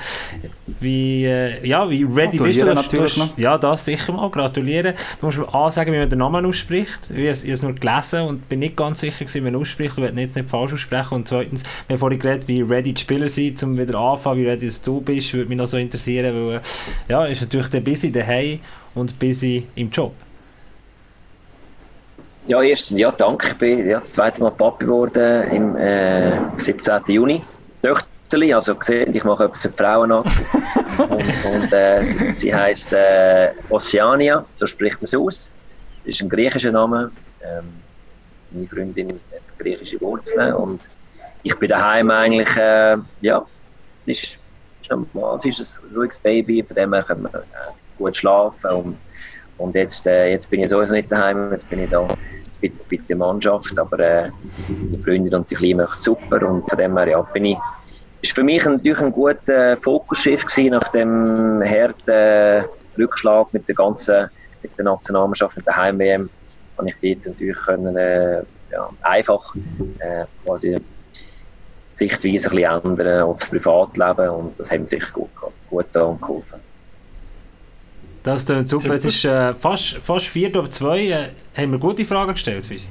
wie, äh, ja, wie ready bist du? Natürlich du ja, das sicher mal. Gratulieren. Du musst A sagen, wie man den Namen ausspricht. Ich habe es nur gelesen und bin nicht ganz sicher, wie man ausspricht. Du willst jetzt nicht falsch aussprechen. Und zweitens, wir haben vorhin geredet, wie ready die Spieler sind, um wieder anfangen, wie ready du bist. Würde mich noch so interessieren, weil, äh, ja, ist natürlich der busy daheim und busy im Job. Ja, erstens, ja, danke. Ich bin ja, das zweite Mal Papi geworden im äh, 17. Juni. Das Töchterli, also gesehen, ich mache etwas für die Frauen an. <laughs> und, und äh, sie, sie heisst äh, Oceania, so spricht man es aus. Das ist ein griechischer Name. Ähm, meine Freundin hat griechische Wurzeln und ich bin daheim eigentlich, äh, ja, es ist, es ist ein ruhiges Baby, von dem her kann man äh, gut schlafen und, und jetzt, äh, jetzt bin ich sowieso nicht daheim, jetzt bin ich da bei, bei der Mannschaft, aber äh, die Freundin und die Kleine machen super und von dem her ja, bin ich ist für mich natürlich ein guter Fokusschiff gewesen nach dem harten Rückschlag mit der ganzen mit der Nationalmannschaft, mit der Heim-WM, kann ich dort natürlich können, äh, ja, einfach äh, quasi die Sichtweise ein bisschen ändern auf das Privatleben und das hat mir sicher gut, gut da und geholfen. Das klingt super. Es ist äh, fast, fast vier oder zwei. Äh, haben wir gute Fragen gestellt, Fischi?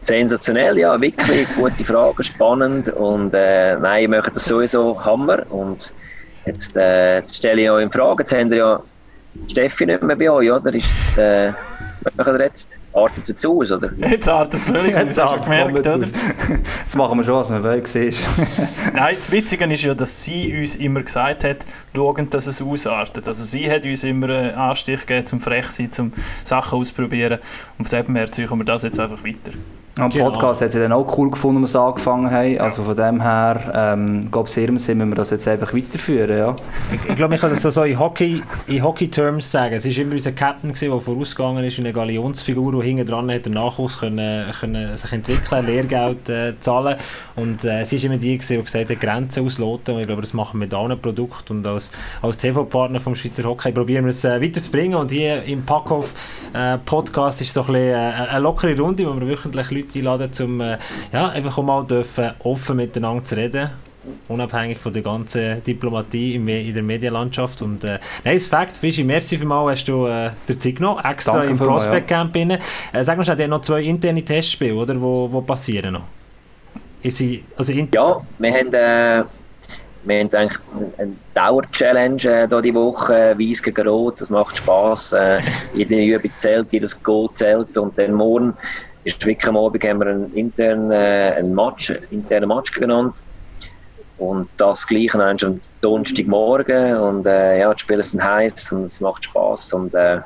Sensationell, ja, wirklich <laughs> gute Fragen, spannend und äh, nein, ich möchte das sowieso Hammer und jetzt, äh, jetzt stelle ich euch in Frage, jetzt haben wir ja Steffi nicht mehr bei euch, oder? Ist, äh, was machen wir jetzt? artet es jetzt aus, oder? <laughs> Jetzt artet es völlig aus, Jetzt hast du gemerkt, oder? <laughs> Jetzt machen wir schon, was wir wollen, siehst Nein, das Witzige ist ja, dass sie uns immer gesagt hat, schauen, dass es ausartet. Also sie hat uns immer einen Anstich gegeben, zum frech sein, zum Sachen ausprobieren. Und von dem her ziehen wir das jetzt einfach weiter. Am Genau. Podcast hat sie dann auch cool gefunden, als wir angefangen haben. Also von dem her, ähm, glaube ich, müssen wir das jetzt einfach weiterführen. Ja. Ich glaube, ich kann das so in Hockey, in Hockey-Terms sagen. Es war immer unser Captain, gewesen, der vorausgegangen ist, eine Galionsfigur, die hinten dran hat den Nachwuchs können, können sich entwickeln, Lehrgeld äh, zahlen. Und äh, es war immer die, gewesen, die gesagt hat, Grenzen ausloten. Und ich glaube, das machen wir mit allen Produkten. Und als, als TV-Partner vom Schweizer Hockey probieren wir es äh, weiterzubringen. Und hier im Packoff äh, Podcast ist so ein bisschen, äh, eine lockere Runde, wo wir wöchentlich Leute einladen, um äh, ja, einfach auch mal dürfen, offen miteinander zu reden unabhängig von der ganzen Diplomatie in, in der Medienlandschaft. Und, äh, nein, das Fakt, Fischi, merci vielmals, hast du äh, der Zeit genommen, extra Danke im Prospect Camp. Ja. Äh, sag mal schnell, ihr habt noch zwei interne Testspiele, oder, wo, wo passieren noch? Ist sie, also Ja, wir haben, äh, wir haben eigentlich eine Dauer-Challenge äh, da die Woche, äh, Weiss gegen Rot, das macht Spass. Äh, jede Übung zählt, jedes Goal zählt und dann morgen ist wirklich am Abend haben wir einen internen, äh, einen Match, internen Match genannt. Und das gleiche dann schon Donnerstagmorgen. Und äh, ja, die Spiele sind heiß und es macht Spass. Und äh,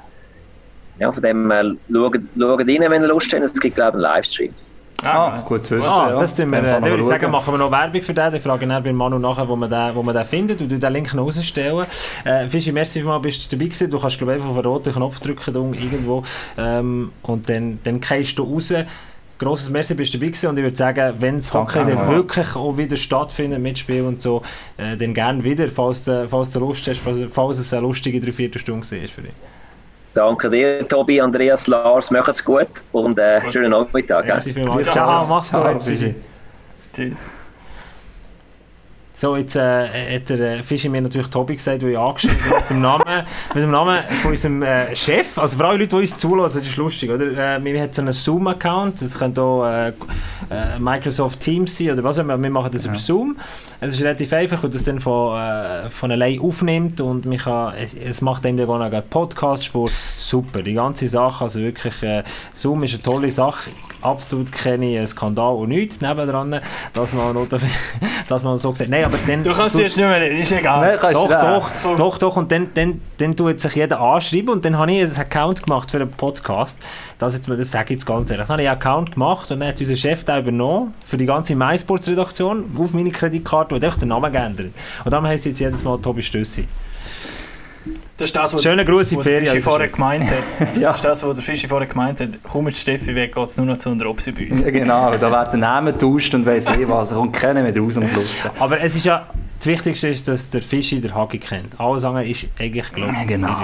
ja, von dem äh, schaut, schaut rein, wenn ihr Lust habt, es gibt glaube ich einen Livestream. Ah, gut zu wissen. Ah, ja. das tun wir, Dann äh, würde ich sagen, machen wir noch Werbung für den. Ich frage dann bei Manu nachher, wo man den, wo man den findet und du den Link noch rausstellen. Äh, Fischi, merci vielmals, bist du dabei gewesen. Du kannst, glaube ich, einfach auf den roten Knopf drücken irgendwo ähm, und dann, dann gehst du raus. Grosses Merci, bist du dabei gewesen und ich würde sagen, wenn das Danke Hockey dann auch. wirklich auch wieder stattfindet mit Spiel und so, äh, dann gerne wieder, falls du, falls du Lust hast, falls, falls es eine lustige Dreiviertelstunde war für dich. Danke dir, Tobi, Andreas, Lars, macht's gut und äh, schönen Nachmittag. Ciao. Ciao, mach's gut. Tschüss. So, jetzt äh, hat der äh, Fischi mir natürlich Tobi gesagt, der ich angeschrieben habe, mit dem Namen, mit dem Namen von unserem äh, Chef. Also für alle Leute, die uns zulassen, das ist lustig, oder? Äh, wir haben so einen Zoom-Account, das könnte auch äh, äh, Microsoft Teams sein oder was auch immer, wir machen das über Zoom. Es ist relativ einfach, weil das dann von, äh, von allein aufnimmt und man kann, es, es macht einem dann auch noch eine Podcast-Spur. Super, die ganze Sache, also wirklich, äh, Zoom ist eine tolle Sache, absolut keine Skandal und nichts nebendran, dass man, noch, <laughs> dass man so gesagt Nein, aber dann... Du kannst jetzt nicht mehr, ist egal. Nein, kannst Doch, du doch, doch, doch. Und dann, dann, dann tut sich jeder anschreiben und dann habe ich einen Account gemacht für einen Podcast. Das, jetzt, das sage ich jetzt ganz ehrlich. Dann habe ich einen Account gemacht und dann hat unser Chef den übernommen für die ganze MySports-Redaktion auf meine Kreditkarte und hat einfach den Namen geändert. Und dann heisst jetzt jedes Mal Tobi Stössi. Das ist das, was Schönen Gruß in wo die der Ferien. Fischi vorher gemeint hat. <laughs> Das Ja. ist das, was der Fischi vorher gemeint hat. Komm mit Steffi weg, geht es nur noch zu einer uns. Ja, genau, da werden Namen getauscht und weiss eh was. Da kommt keiner mehr raus am Schluss. Aber es ist ja... Das Wichtigste ist, dass der Fischi der Hagi kennt. Alles andere ist eigentlich, glaube ich, Ja, genau.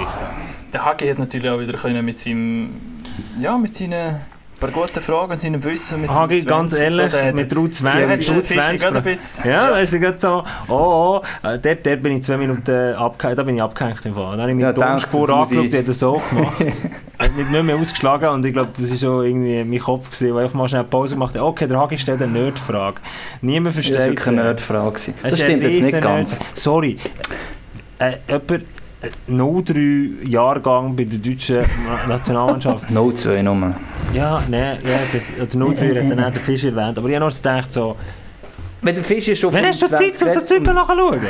Der Hagi hat natürlich auch wieder können mit seinem, ja, mit seinen paar guten Fragen und seinem Wissen. Mit Hagi, dem ganz 20 und so, ehrlich, hat- mit Route 20, Ja, Fischi 20 gerade ein bisschen... Ja, da ist er gerade so, oh, oh, äh, dort, dort bin ich zwei Minuten abgehängt, da bin ich abgehängt im Fall. Dann habe ich Ja, meine Tonspur das muss angeschaut, die hat er so gemacht. <laughs> nicht mehr ausgeschlagen und ich glaube, das war schon irgendwie mein Kopf, gewesen, weil ich mal schnell Pause gemacht habe. Okay, der Hagi stellt eine Nerdfrage. Niemand Das versteht war wirklich eine. Nerdfrage. Das stimmt jetzt nicht ganz. Nerd. Sorry. Äh, jemand, äh, 03 Jahrgang bei der deutschen Na- Nationalmannschaft. No 2 Nummer. Ja, nein, ja, das, oder 03 hat dann auch der Fischer erwähnt. Aber ich habe noch so gedacht, so, Wenn der Fisch ist schon Wann hast du Zeit, um so Zeug nachzuschauen?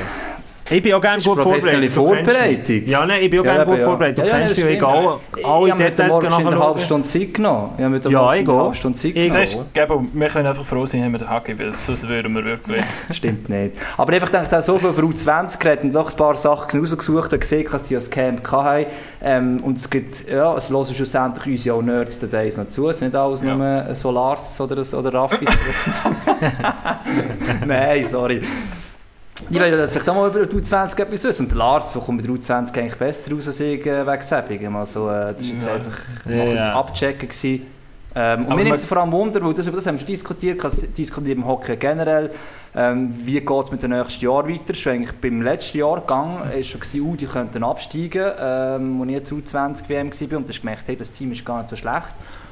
Ich bin auch gerne gut vorbereitet. du kennst mich. Vorbereitung. Ja, nein, ich bin auch Ja, gerne gut ja. vorbereitet. Du Ja, ja, kennst das mich. Ich Alle habe mir heute Details Morgen eine halbe. Stunde Zeit genommen. Ich habe mir heute Ja, ich eine halbe Stunde Zeit Ich genommen. Wir können einfach froh sein, haben wir den Hagi, weil sonst würden wir wirklich... Stimmt nicht. Aber einfach denke, ich habe so viel für U20 geredet und doch ein paar Sachen rausgesucht und gesehen, dass die das Camp hatten. Ähm, und es gibt, ja, es hören schlussendlich uns ja auch Nerds Days noch zu. Es ist nicht alles Ja. nur Solars oder, oder Raffis. <laughs> <laughs> Nein, sorry. Ich will ja vielleicht auch mal über die U20 etwas wissen. Und der Lars kommt mit der U20 eigentlich besser raus als ich äh, wegen Säppingen. Also, äh, das war jetzt Ja. einfach Ja, mal ja. abchecken. Gewesen. Ähm, und mir nimmt es vor allem Wunder, weil das, über das haben wir schon diskutiert, das diskutiert im Hockey generell. Ähm, wie geht es mit dem nächsten Jahr weiter? Schon eigentlich beim letzten Jahrgang war schon, gewesen, uh, die könnten absteigen, ähm, als ich jetzt U20 WM war und ich gemerkt, hey, das Team ist gar nicht so schlecht.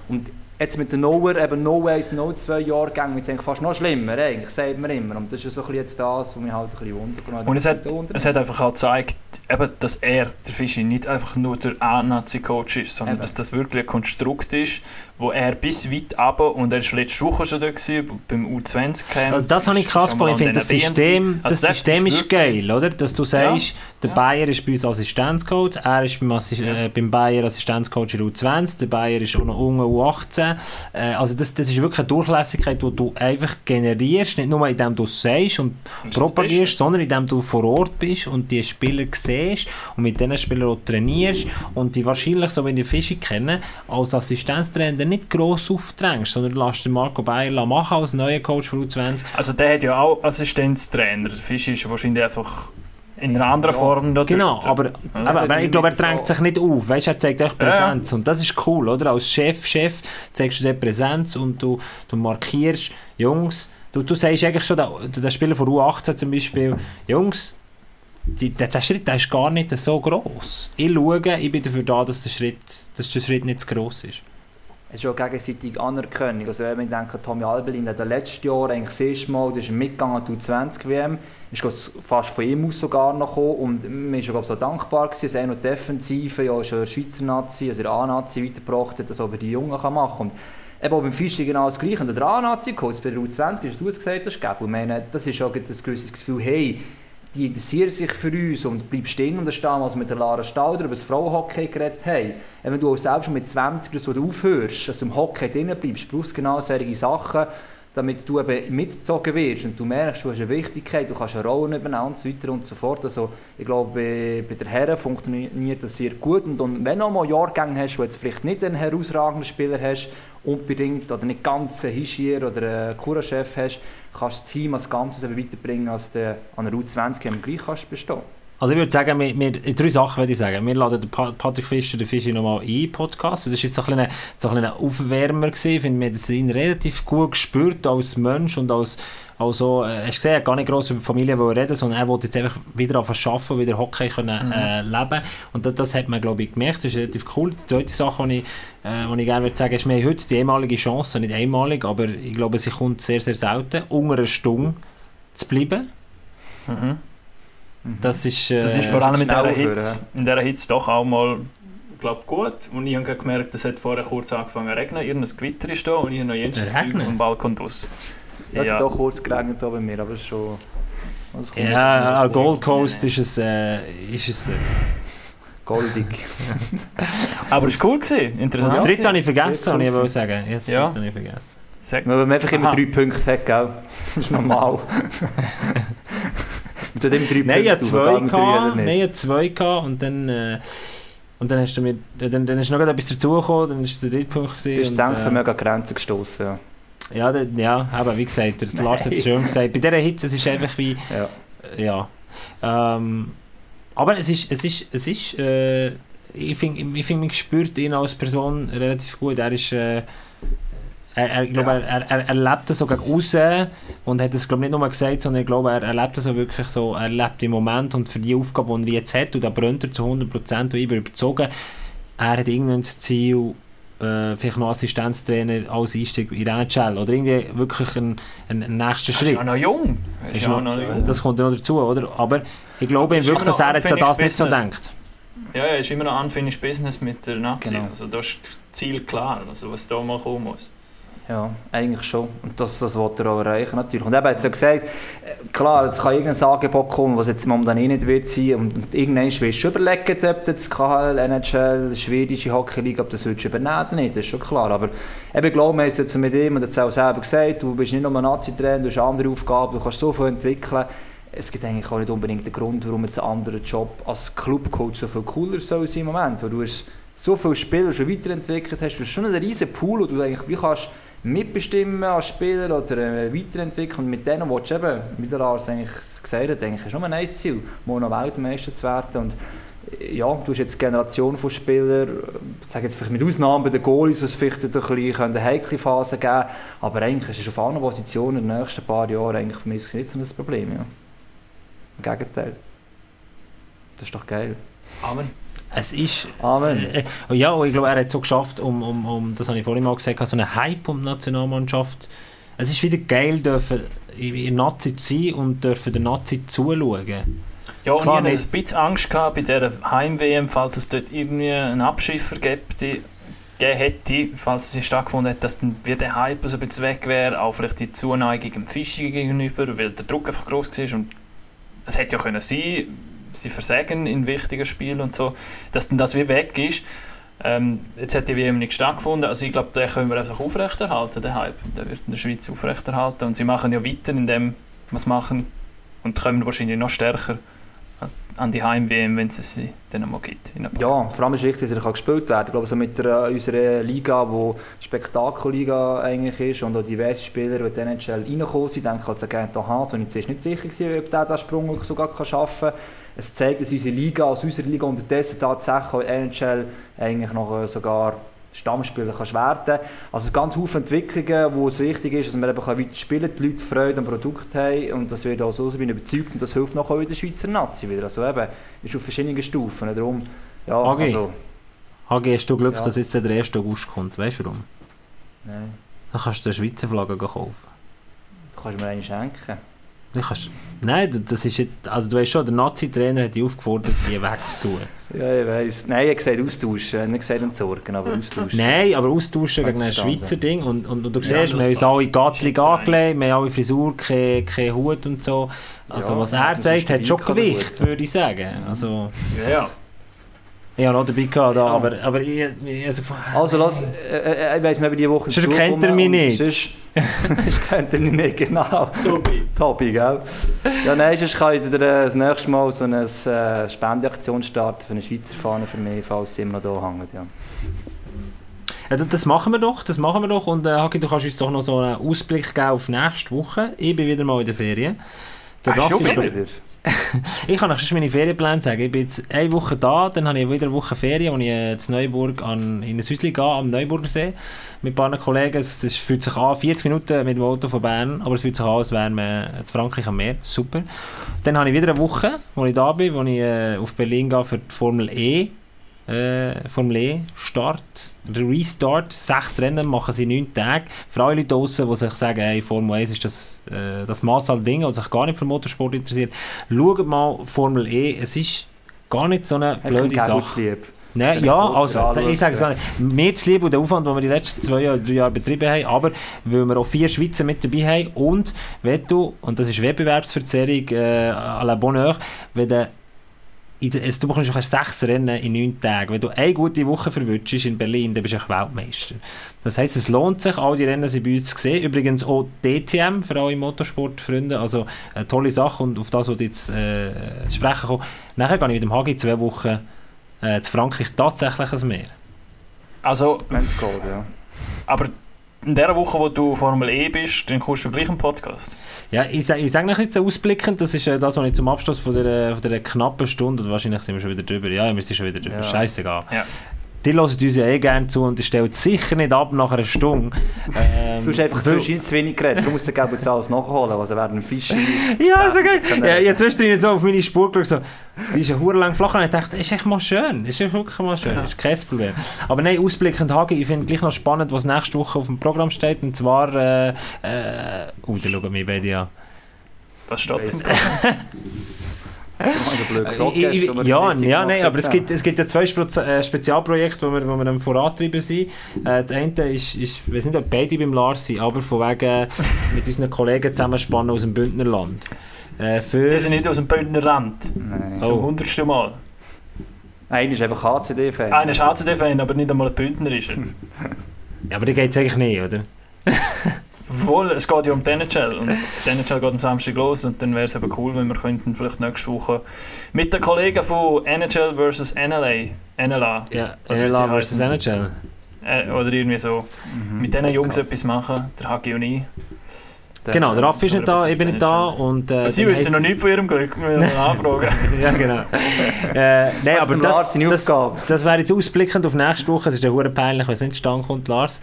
Und Jetzt mit den Noer, eben No 1, No 2 Jahrgängen, wird es eigentlich fast noch schlimmer, eigentlich, sagt man immer. Und das ist ja so ein bisschen jetzt das, was mich halt ein bisschen wundert. Und es hat, es hat einfach auch gezeigt, eben, dass er, der Fischi, nicht einfach nur der A-Nazi-Coach ist, sondern Eben. dass das wirklich ein Konstrukt ist, wo er bis weit runter, und er war letzte Woche schon da gewesen, beim U20-Camp. Also das habe ich krass gefunden. Ich finde, das System, das System ist geil, oder? Dass du sagst, der Ja. Bayer ist bei uns Assistenzcoach, er ist beim, Assi äh, beim Bayer Assistenzcoach in der U20, der Bayer ist auch noch unten U18. Äh, also das, das ist wirklich eine Durchlässigkeit, die du einfach generierst, nicht nur indem du es sagst und propagierst, sondern indem du vor Ort bist und die Spieler siehst und mit diesen Spielern auch trainierst und die wahrscheinlich, so wie die Fische kennen, als Assistenztrainer nicht gross aufdrängst, sondern lässt den Marco Bayer machen als neuer Coach von U20 Also der hat ja auch Assistenztrainer. Fischi ist wahrscheinlich einfach in einer anderen Form da Genau, aber, aber, aber ich glaube, er drängt sich nicht auf. Weißt, er zeigt euch Präsenz. Ja. Und das ist cool, oder? Als Chef, Chef zeigst du dir Präsenz und du, du markierst, Jungs, du, du sagst eigentlich schon, der, der Spieler von U18 zum Beispiel, Jungs, die, der, der Schritt der ist gar nicht so gross. Ich schaue, ich bin dafür da, dass der Schritt, dass der Schritt nicht zu gross ist. Es ist auch gegenseitige Anerkennung. Also wenn wir denken, Tommy Albelin hat letztes Jahr eigentlich das erste Mal, der ist mitgegangen an die U20-WM, ist fast von ihm aus sogar noch gekommen und man ist glaub, ich, so dankbar dass er noch die Defensive, ja schon der Schweizer Nazi, also der A-Nazi weitergebracht hat, dass er die Jungen kann machen kann. Und eben auch beim Fischi genau das Gleiche. Und der A-Nazi-Coach bei der U20, wie du es gesagt hast, Gabi, ich meine, das ist auch ein gewisses Gefühl, hey, die interessieren sich für uns und bleibst stehen und da stehen, was wir mit der Lara Stauder über das Frauenhockey geredet haben. Wenn du auch selbst schon mit 20 oder so aufhörst, dass du im Hockey drin bleibst, brauchst du genau solche Sachen, damit du eben mitgezogen wirst und du merkst, du hast eine Wichtigkeit, du kannst eine Rolle übernehmen und so weiter und so fort. Also ich glaube, bei, der Herren funktioniert das sehr gut und, und wenn du mal Jahrgänge hast, wo jetzt vielleicht nicht einen herausragenden Spieler hast, unbedingt, oder nicht ganz einen Hischier oder einen Kura-Chef hast, kannst du das Team als Ganzes eben weiterbringen, als du an der U20 eben gleich kannst bestehen. Also ich würde sagen, wir, wir, drei Sachen würde ich sagen. Wir laden den Pa- Patrick Fischer, den Fischi nochmal ein, Podcast. Das war jetzt so ein kleiner, so ein kleiner Aufwärmer gewesen. Ich finde, wir haben das ihn relativ gut gespürt als Mensch und als, also, äh, hast du gesehen, er hat gar nicht gross über die Familie reden, sondern er wollte jetzt einfach wieder arbeiten, wieder Hockey können, äh, leben. Und das, das hat man, glaube ich, gemerkt. Das ist relativ cool. Die zweite Sache, die ich, äh, die ich gerne würde sagen, ist, wir haben heute die einmalige Chance, nicht einmalig, aber ich glaube, sie kommt sehr, sehr selten, unter einer Stunde zu bleiben. Mhm. Das ist, äh, Das ist vor allem in dieser Hitze, in dieser Hitze doch auch mal glaub, gut. Und ich habe gemerkt, es hat vorher kurz angefangen zu regnen. Irgendein Gewitter ist da und ich habe noch jenes Zeug vom Balkon draus. Es Ja. hat doch kurz geregnet bei mir, aber es ist schon... Ja, jetzt an Gold. Coast ist es, äh, ist es äh, Goldig. <laughs> Aber es war cool. Gewesen. Interessant. Das dritte habe ich vergessen, cool ich wollte sagen. Ja, das Ja. dritte habe ich vergessen. Sag, Wenn man einfach immer Aha. drei Punkte hat, gell? Das ist normal. <laughs> Man tut immer drei Nein, ich hatte zwei, gehabt, nein, ich zwei gehabt und dann, äh, und dann hast du mir, dann, dann ist noch etwas dazugekommen, dann ist der dritte Punkt Du bist, und, ich, äh, mega Grenzen gestoßen. Ja. ja, dann- ja, aber wie gesagt, der Lars hat es schön gesagt. Bei dieser Hitze, es ist einfach wie, Ja. ja. Ähm, aber es ist, es ist, es ist, äh, ich finde, ich find, man spürt ihn als Person relativ gut. Er ist, äh, er, er, ich glaube, er, er, er, lebt das so gegen außen und hat das glaube nicht nur gesagt, sondern ich glaube, er, er lebt das so wirklich so, er lebt im Moment und für die Aufgabe, die er jetzt hat, und da brennt er zu 100% und ich bin überzogen, er hat irgendwann das Ziel, äh, vielleicht noch Assistenztrainer als Einstieg in der NHL oder irgendwie wirklich einen, einen nächsten er ist Schritt. ja noch jung. Er ist ja noch- noch jung. Das kommt ja noch dazu, oder? Aber ich glaube ihm wirklich, dass er jetzt an das unfinished nicht so business. denkt. Ja, er ist immer noch unfinished business mit der Nazi. Genau. Also da ist das Ziel klar, also was da mal kommen muss. Ja, eigentlich schon. Und das, das wollte er auch erreichen natürlich. Und eben hat er gesagt, äh, klar, es kann irgendein Angebot kommen, was jetzt momentan eh nicht wird sein. Und, und irgendwann wirst du überlegen, ob jetzt KHL, NHL, schwedische Hockeyliga, ob das würdest du übernehmen oder nicht, das ist schon klar. Aber eben, ich glaube, wir haben es jetzt mit ihm, und er es auch selber gesagt, du bist nicht nur ein Nazi-Trainer, du hast andere Aufgaben, du kannst so viel entwickeln. Es gibt eigentlich auch nicht unbedingt den Grund, warum jetzt ein anderer Job als Clubcoach so viel cooler soll sein im Moment. Weil du hast so viele Spieler schon weiterentwickelt hast, du hast schon einen riesen Pool, wo du eigentlich wie kannst mitbestimmen als Spieler oder äh, weiterentwickeln. Und mit denen willst du eben, wie der Lars gesagt hat, eigentlich ist schon ein Ziel, mal noch Weltmeister zu werden. Und äh, ja, du hast jetzt eine Generation von Spielern, äh, ich sage jetzt vielleicht mit Ausnahme bei den Goalies, wo es vielleicht ein bisschen eine heikle Phase geben aber eigentlich ist es auf anderen Positionen in den nächsten paar Jahren eigentlich für mich nicht so ein Problem. Ja. Im Gegenteil. Das ist doch geil. Amen. Es ist... Amen. Äh, äh, ja, und ich glaube, er hat es so geschafft, um, um, um, das habe ich vorhin mal gesagt, so einen Hype um die Nationalmannschaft. Es ist wieder geil, dürfen in Nazi zu sein und dürfen der Nazi zuschauen. Ja, und Klar, ich hatte ein bisschen Angst gehabt bei dieser Heim-WM, falls es dort irgendwie einen Abschiffer gibt, die gegeben hätte, falls es stattgefunden hätte, dass dann wie der Hype so ein bisschen weg wäre, auch vielleicht die Zuneigung dem Fischi gegenüber, weil der Druck einfach groß war und es hätte ja können sein, sie versagen in wichtigen Spielen und so, dass dann das wie weg ist. Ähm, jetzt hat die WM nicht stattgefunden, also ich glaube, den können wir einfach aufrechterhalten, den Hype. Der wird in der Schweiz aufrechterhalten und sie machen ja weiter in dem, was machen und kommen wahrscheinlich noch stärker an die Heim-WM, wenn es sie dann gibt. In ein paar Ja, vor allem ist wichtig, dass er gespielt werden kann. Ich glaube, so mit der, unserer Liga, die Spektakelliga eigentlich ist und auch diverse Spieler, die die NHL reingekommen sind, denke ich halt gerne an Hans, und ich zuerst nicht sicher war, ob der diesen Sprung sogar schaffen kann. Es zeigt, dass unsere Liga, aus unserer Liga unterdessen tatsächlich in NHL eigentlich noch äh, sogar Stammspieler kannst werden. Also ganz viele Entwicklungen, wo es wichtig ist, dass wir eben weiter spielen können, die Leute Freude am Produkt haben und das wird auch so sein, bin ich überzeugt und das hilft nachher auch in der Schweizer Nazi wieder. Also eben, ist auf verschiedenen Stufen. Darum, ja, Okay. also... Hagi, hast du Glück, Ja. dass jetzt der 1. August kommt? Weißt du warum? Nein, Dann kannst du eine Schweizer Flagge kaufen. du kannst mir eine schenken. Du kannst, nein, du- das ist jetzt, also du weißt schon, der Nazi-Trainer hat dich aufgefordert, die wegzutun. Ja, ich weiss. Nein, ich habe gesagt austauschen, nicht gesagt entsorgen, aber austauschen. Nein, aber austauschen gegen ein. Schweizer Ding. Und, und, und du Ja, siehst, wir haben uns alle ein angelegt, wir haben alle Frisur, kein, kein Hut und so. Also Ja, was er sagt, hat schon Gewicht, würde ich sagen. Also, Ja, ja. Ich habe noch dabei gehabt, da, Ja. aber, aber ich, ich also, Also lass, äh, äh, ich weiss nicht, wie die Woche Sonst kennt er mich nicht. Sonst, <laughs> sonst kennt er mich nicht, genau. Tobi. Tobi, gell? Ja, nein, sonst kann ich dir äh, das nächste Mal so eine äh, Spendeaktion starten für eine Schweizer Fahne für mich, falls sie immer noch da hängt, ja. Also das machen wir doch, das machen wir doch. Und äh, Hagi, du kannst uns doch noch so einen Ausblick geben auf nächste Woche. Ich bin wieder mal in der Ferien. Der Ach, schon Wieder? <laughs> Ich kann euch meine Ferienpläne sagen. Ich bin jetzt eine Woche da, dann habe ich wieder eine Woche Ferien, wo ich in Neuburg an, in ein Häuschen gehe, am Neuburger See, mit ein paar Kollegen. Es, es fühlt sich an, 40 Minuten mit dem Auto von Bern, aber es fühlt sich an, als wären wir in Frankreich am Meer. Super. Dann habe ich wieder eine Woche, wo ich da bin, wo ich äh, auf Berlin gehe für die Formel E. Äh, Formel E Start, Restart, sechs Rennen machen sie neun Tage. Für alle Leute draussen, die sich sagen, hey, Formel 1 ist das, äh, das Maß aller Dinge und sich gar nicht für Motorsport interessiert, schaut mal Formel E, es ist gar nicht so eine Hat blöde kein Sache. lieb. Nein, ja, also, ich sage es gar nicht. Mir zu lieb und der Aufwand, den wir die letzten zwei Jahre, drei Jahre betrieben haben, aber weil wir auch vier Schweizer mit dabei haben und wenn du, und das ist Wettbewerbsverzerrung äh, à la Bonheur, wenn du also du bekommst erst sechs Rennen in neun Tagen. Wenn du eine gute Woche verwünschst in Berlin, dann bist du auch Weltmeister. Das heisst, es lohnt sich, all die Rennen sind bei uns gesehen. Übrigens auch DTM für alle Motorsportfreunde. Also eine tolle Sache und auf das, was ich jetzt äh, sprechen komme. Nachher gehe ich mit dem Hagi zwei Wochen äh, zu Frankreich tatsächlich ans Meer. Also, Wenn es geht, ja. aber in der Woche, wo du Formel E bist, dann kommst du gleich einen Podcast. Ja, ich sage ich sag noch jetzt ausblickend, das ist äh, das, was ich zum Abschluss von der, von der knappen Stunde, oder wahrscheinlich sind wir schon wieder drüber, ja, wir sind schon wieder drüber, Ja. scheißegal. Ja. Die hören uns ja eh gerne zu und die stellt sicher nicht ab nach einer Stunde. Ähm, Du hast einfach weil- zwischendurch zu wenig geredet, du musst dann jetzt alles nachholen, also werden Fische... Ja, so geil. Ja, ich habe zwischendrin so auf meine Spur geschaut, so, die ist ja hure lang flach und ich dachte, ist echt mal schön, ist echt wirklich mal schön, ist kein Problem. Aber nein, ausblickend Hagi, ich finde gleich noch spannend, was nächste Woche auf dem Programm steht und zwar, äh, äh, oh, da schauen wir beide an. Was steht Weiss <laughs> <laughs> im Ich- ich- ja, ja, nein, aber es gibt, es gibt ja zwei äh, Spezialprojekte, wo wir, wo wir am vorantreiben sind. Äh, das eine ist, ist, ich weiß nicht, ob beide beim Lars sind, aber von wegen mit unseren Kollegen zusammenspannen aus dem Bündnerland. Äh, für, Die sind nicht aus dem Bündner Land. Nein. Zum Oh. hundertsten Mal. Einer ist einfach HCD-Fan. Einer ist HCD-Fan, aber nicht einmal ein Bündner ist er. ja, aber die geht es eigentlich nicht, oder? <laughs> Wohl, es geht ja um die NHL und die NHL geht am Samstag los und dann wäre es eben cool, wenn wir könnten vielleicht nächste Woche mit den Kollegen von NHL vs NLA, NLA Ja, NLA vs. NHL. äh, oder irgendwie so, Mhm. mit diesen Jungs Krass. etwas machen, der Hagi und ich. Genau, der Raffi ist nicht da, ich bin nicht da. Und, äh, Sie wissen noch nicht von ihrem Glück, wir müssen nachfragen. ja, genau. <laughs> äh, nein, aber das, das, Aufgabe. das wäre jetzt ausblickend auf nächste Woche. Es ist ja hure peinlich, wenn es nicht zustande kommt, Lars.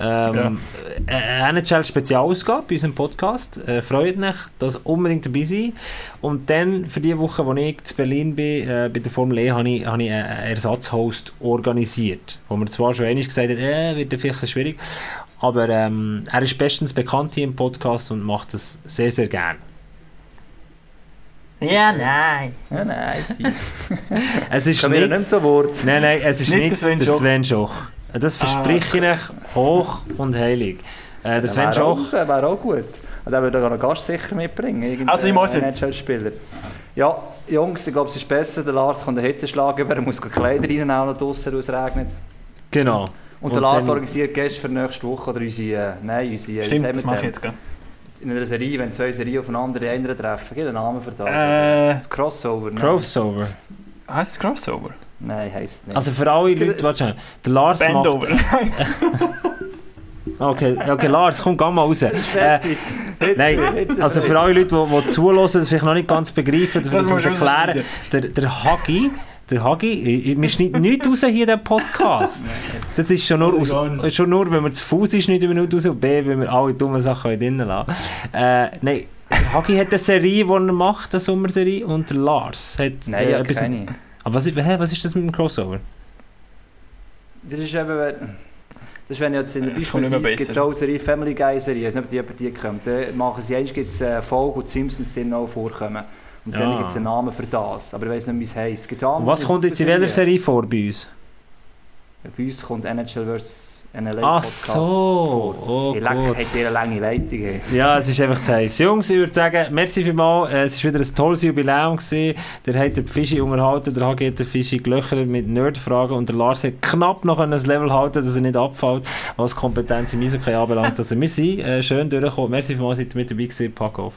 Ähm, äh, Eine NHL-Spezialausgabe bei unserem Podcast. Äh, freut mich, dass unbedingt dabei sein. Und dann, für die Woche, wo ich in Berlin bin, äh, bei der Formel E, habe ich, habe ich einen Ersatzhost organisiert. Wo man zwar schon einmal gesagt hat, äh, wird ja vielleicht ein bisschen schwierig. Aber ähm, er ist bestens bekannt hier im Podcast und macht das sehr, sehr gern. Ja, nein. Ja, nein. <laughs> Es ist wir nicht... nicht so Wort. Nein, nein, es ist Nicht nicht, der Sven der Schoch. Sven Schoch. Das verspreche ich euch hoch und heilig. Äh, der Sven wäre Schoch, auch, wär auch gut. Und der würde auch einen Gast sicher mitbringen. Also ich muss jetzt-. Ja, Jungs, ich glaube, es ist besser. Der Lars kommt einen Hitzeschlag über. Er muss Kleider rein, auch noch draussen, wo es regnet. genau. Und, Und Lars organisiert Gäste für nächste Woche. Oder unsere, äh, nein, unsere... Stimmt, wie das mache ich jetzt gell? In einer Serie, wenn zwei Serien aufeinander in einer treffen. Gibt es einen Namen für das? Äh, das Crossover? Nein. Crossover. heisst es Crossover? Nein, heisst nicht. Also für alle Es Leute, warte schnell. Der Lars Bandover. macht... <laughs> Okay, okay, Lars, komm, geh mal raus. Äh, nein, also für alle Leute, die, die zulassen, das vielleicht noch nicht ganz begreifen, das, Das muss ich erklären. Der, der Hagi, der Hagi, ich- wir schneiden nichts raus hier in diesem Podcast. <laughs> Das ist schon nur, aus, schon nur wenn man zu Fuß ist, nicht Minute raus und B, wenn wir alle dummen Sachen drinnen lassen. Äh, nein, Hagi hat eine Serie, die er macht, eine Sommerserie, und Lars hat... Nein, äh, ja, etwas- keine. Aber was, ist- hä, was ist das mit dem Crossover? Das ist eben... wenn- Das ist, wenn jetzt in der Beispielsweise gibt es auch eine Serie Family Guy Serie, ich weiß nicht, ob die über die kommt. Dann machen sie, eins gibt es eine Folge, wo die Simpsons drin auch vorkommen. Und dann Ja. gibt es einen Namen für das. Aber ich weiß nicht, wie es heisst. Und was kommt jetzt in welcher Serie vor bei uns? Bei uns kommt NHL vs. NLA Ach so, vor. oh leck, gut. hat eine lange Leitung. Ja, es ist einfach zu heiß. Jungs, ich würde sagen, merci vielmals. Es war wieder ein tolles Jubiläum. Gewesen. Der hat den Fischi unterhalten, der HG hat den Fischi gelöchert mit Nerdfragen und der Lars hat knapp noch ein Level halten, dass er nicht abfällt, was Kompetenz im Eishockey anbelangt. Also wir sind äh, schön durchgekommen. Merci vielmals, seid ihr mit dabei gewesen. Pack auf.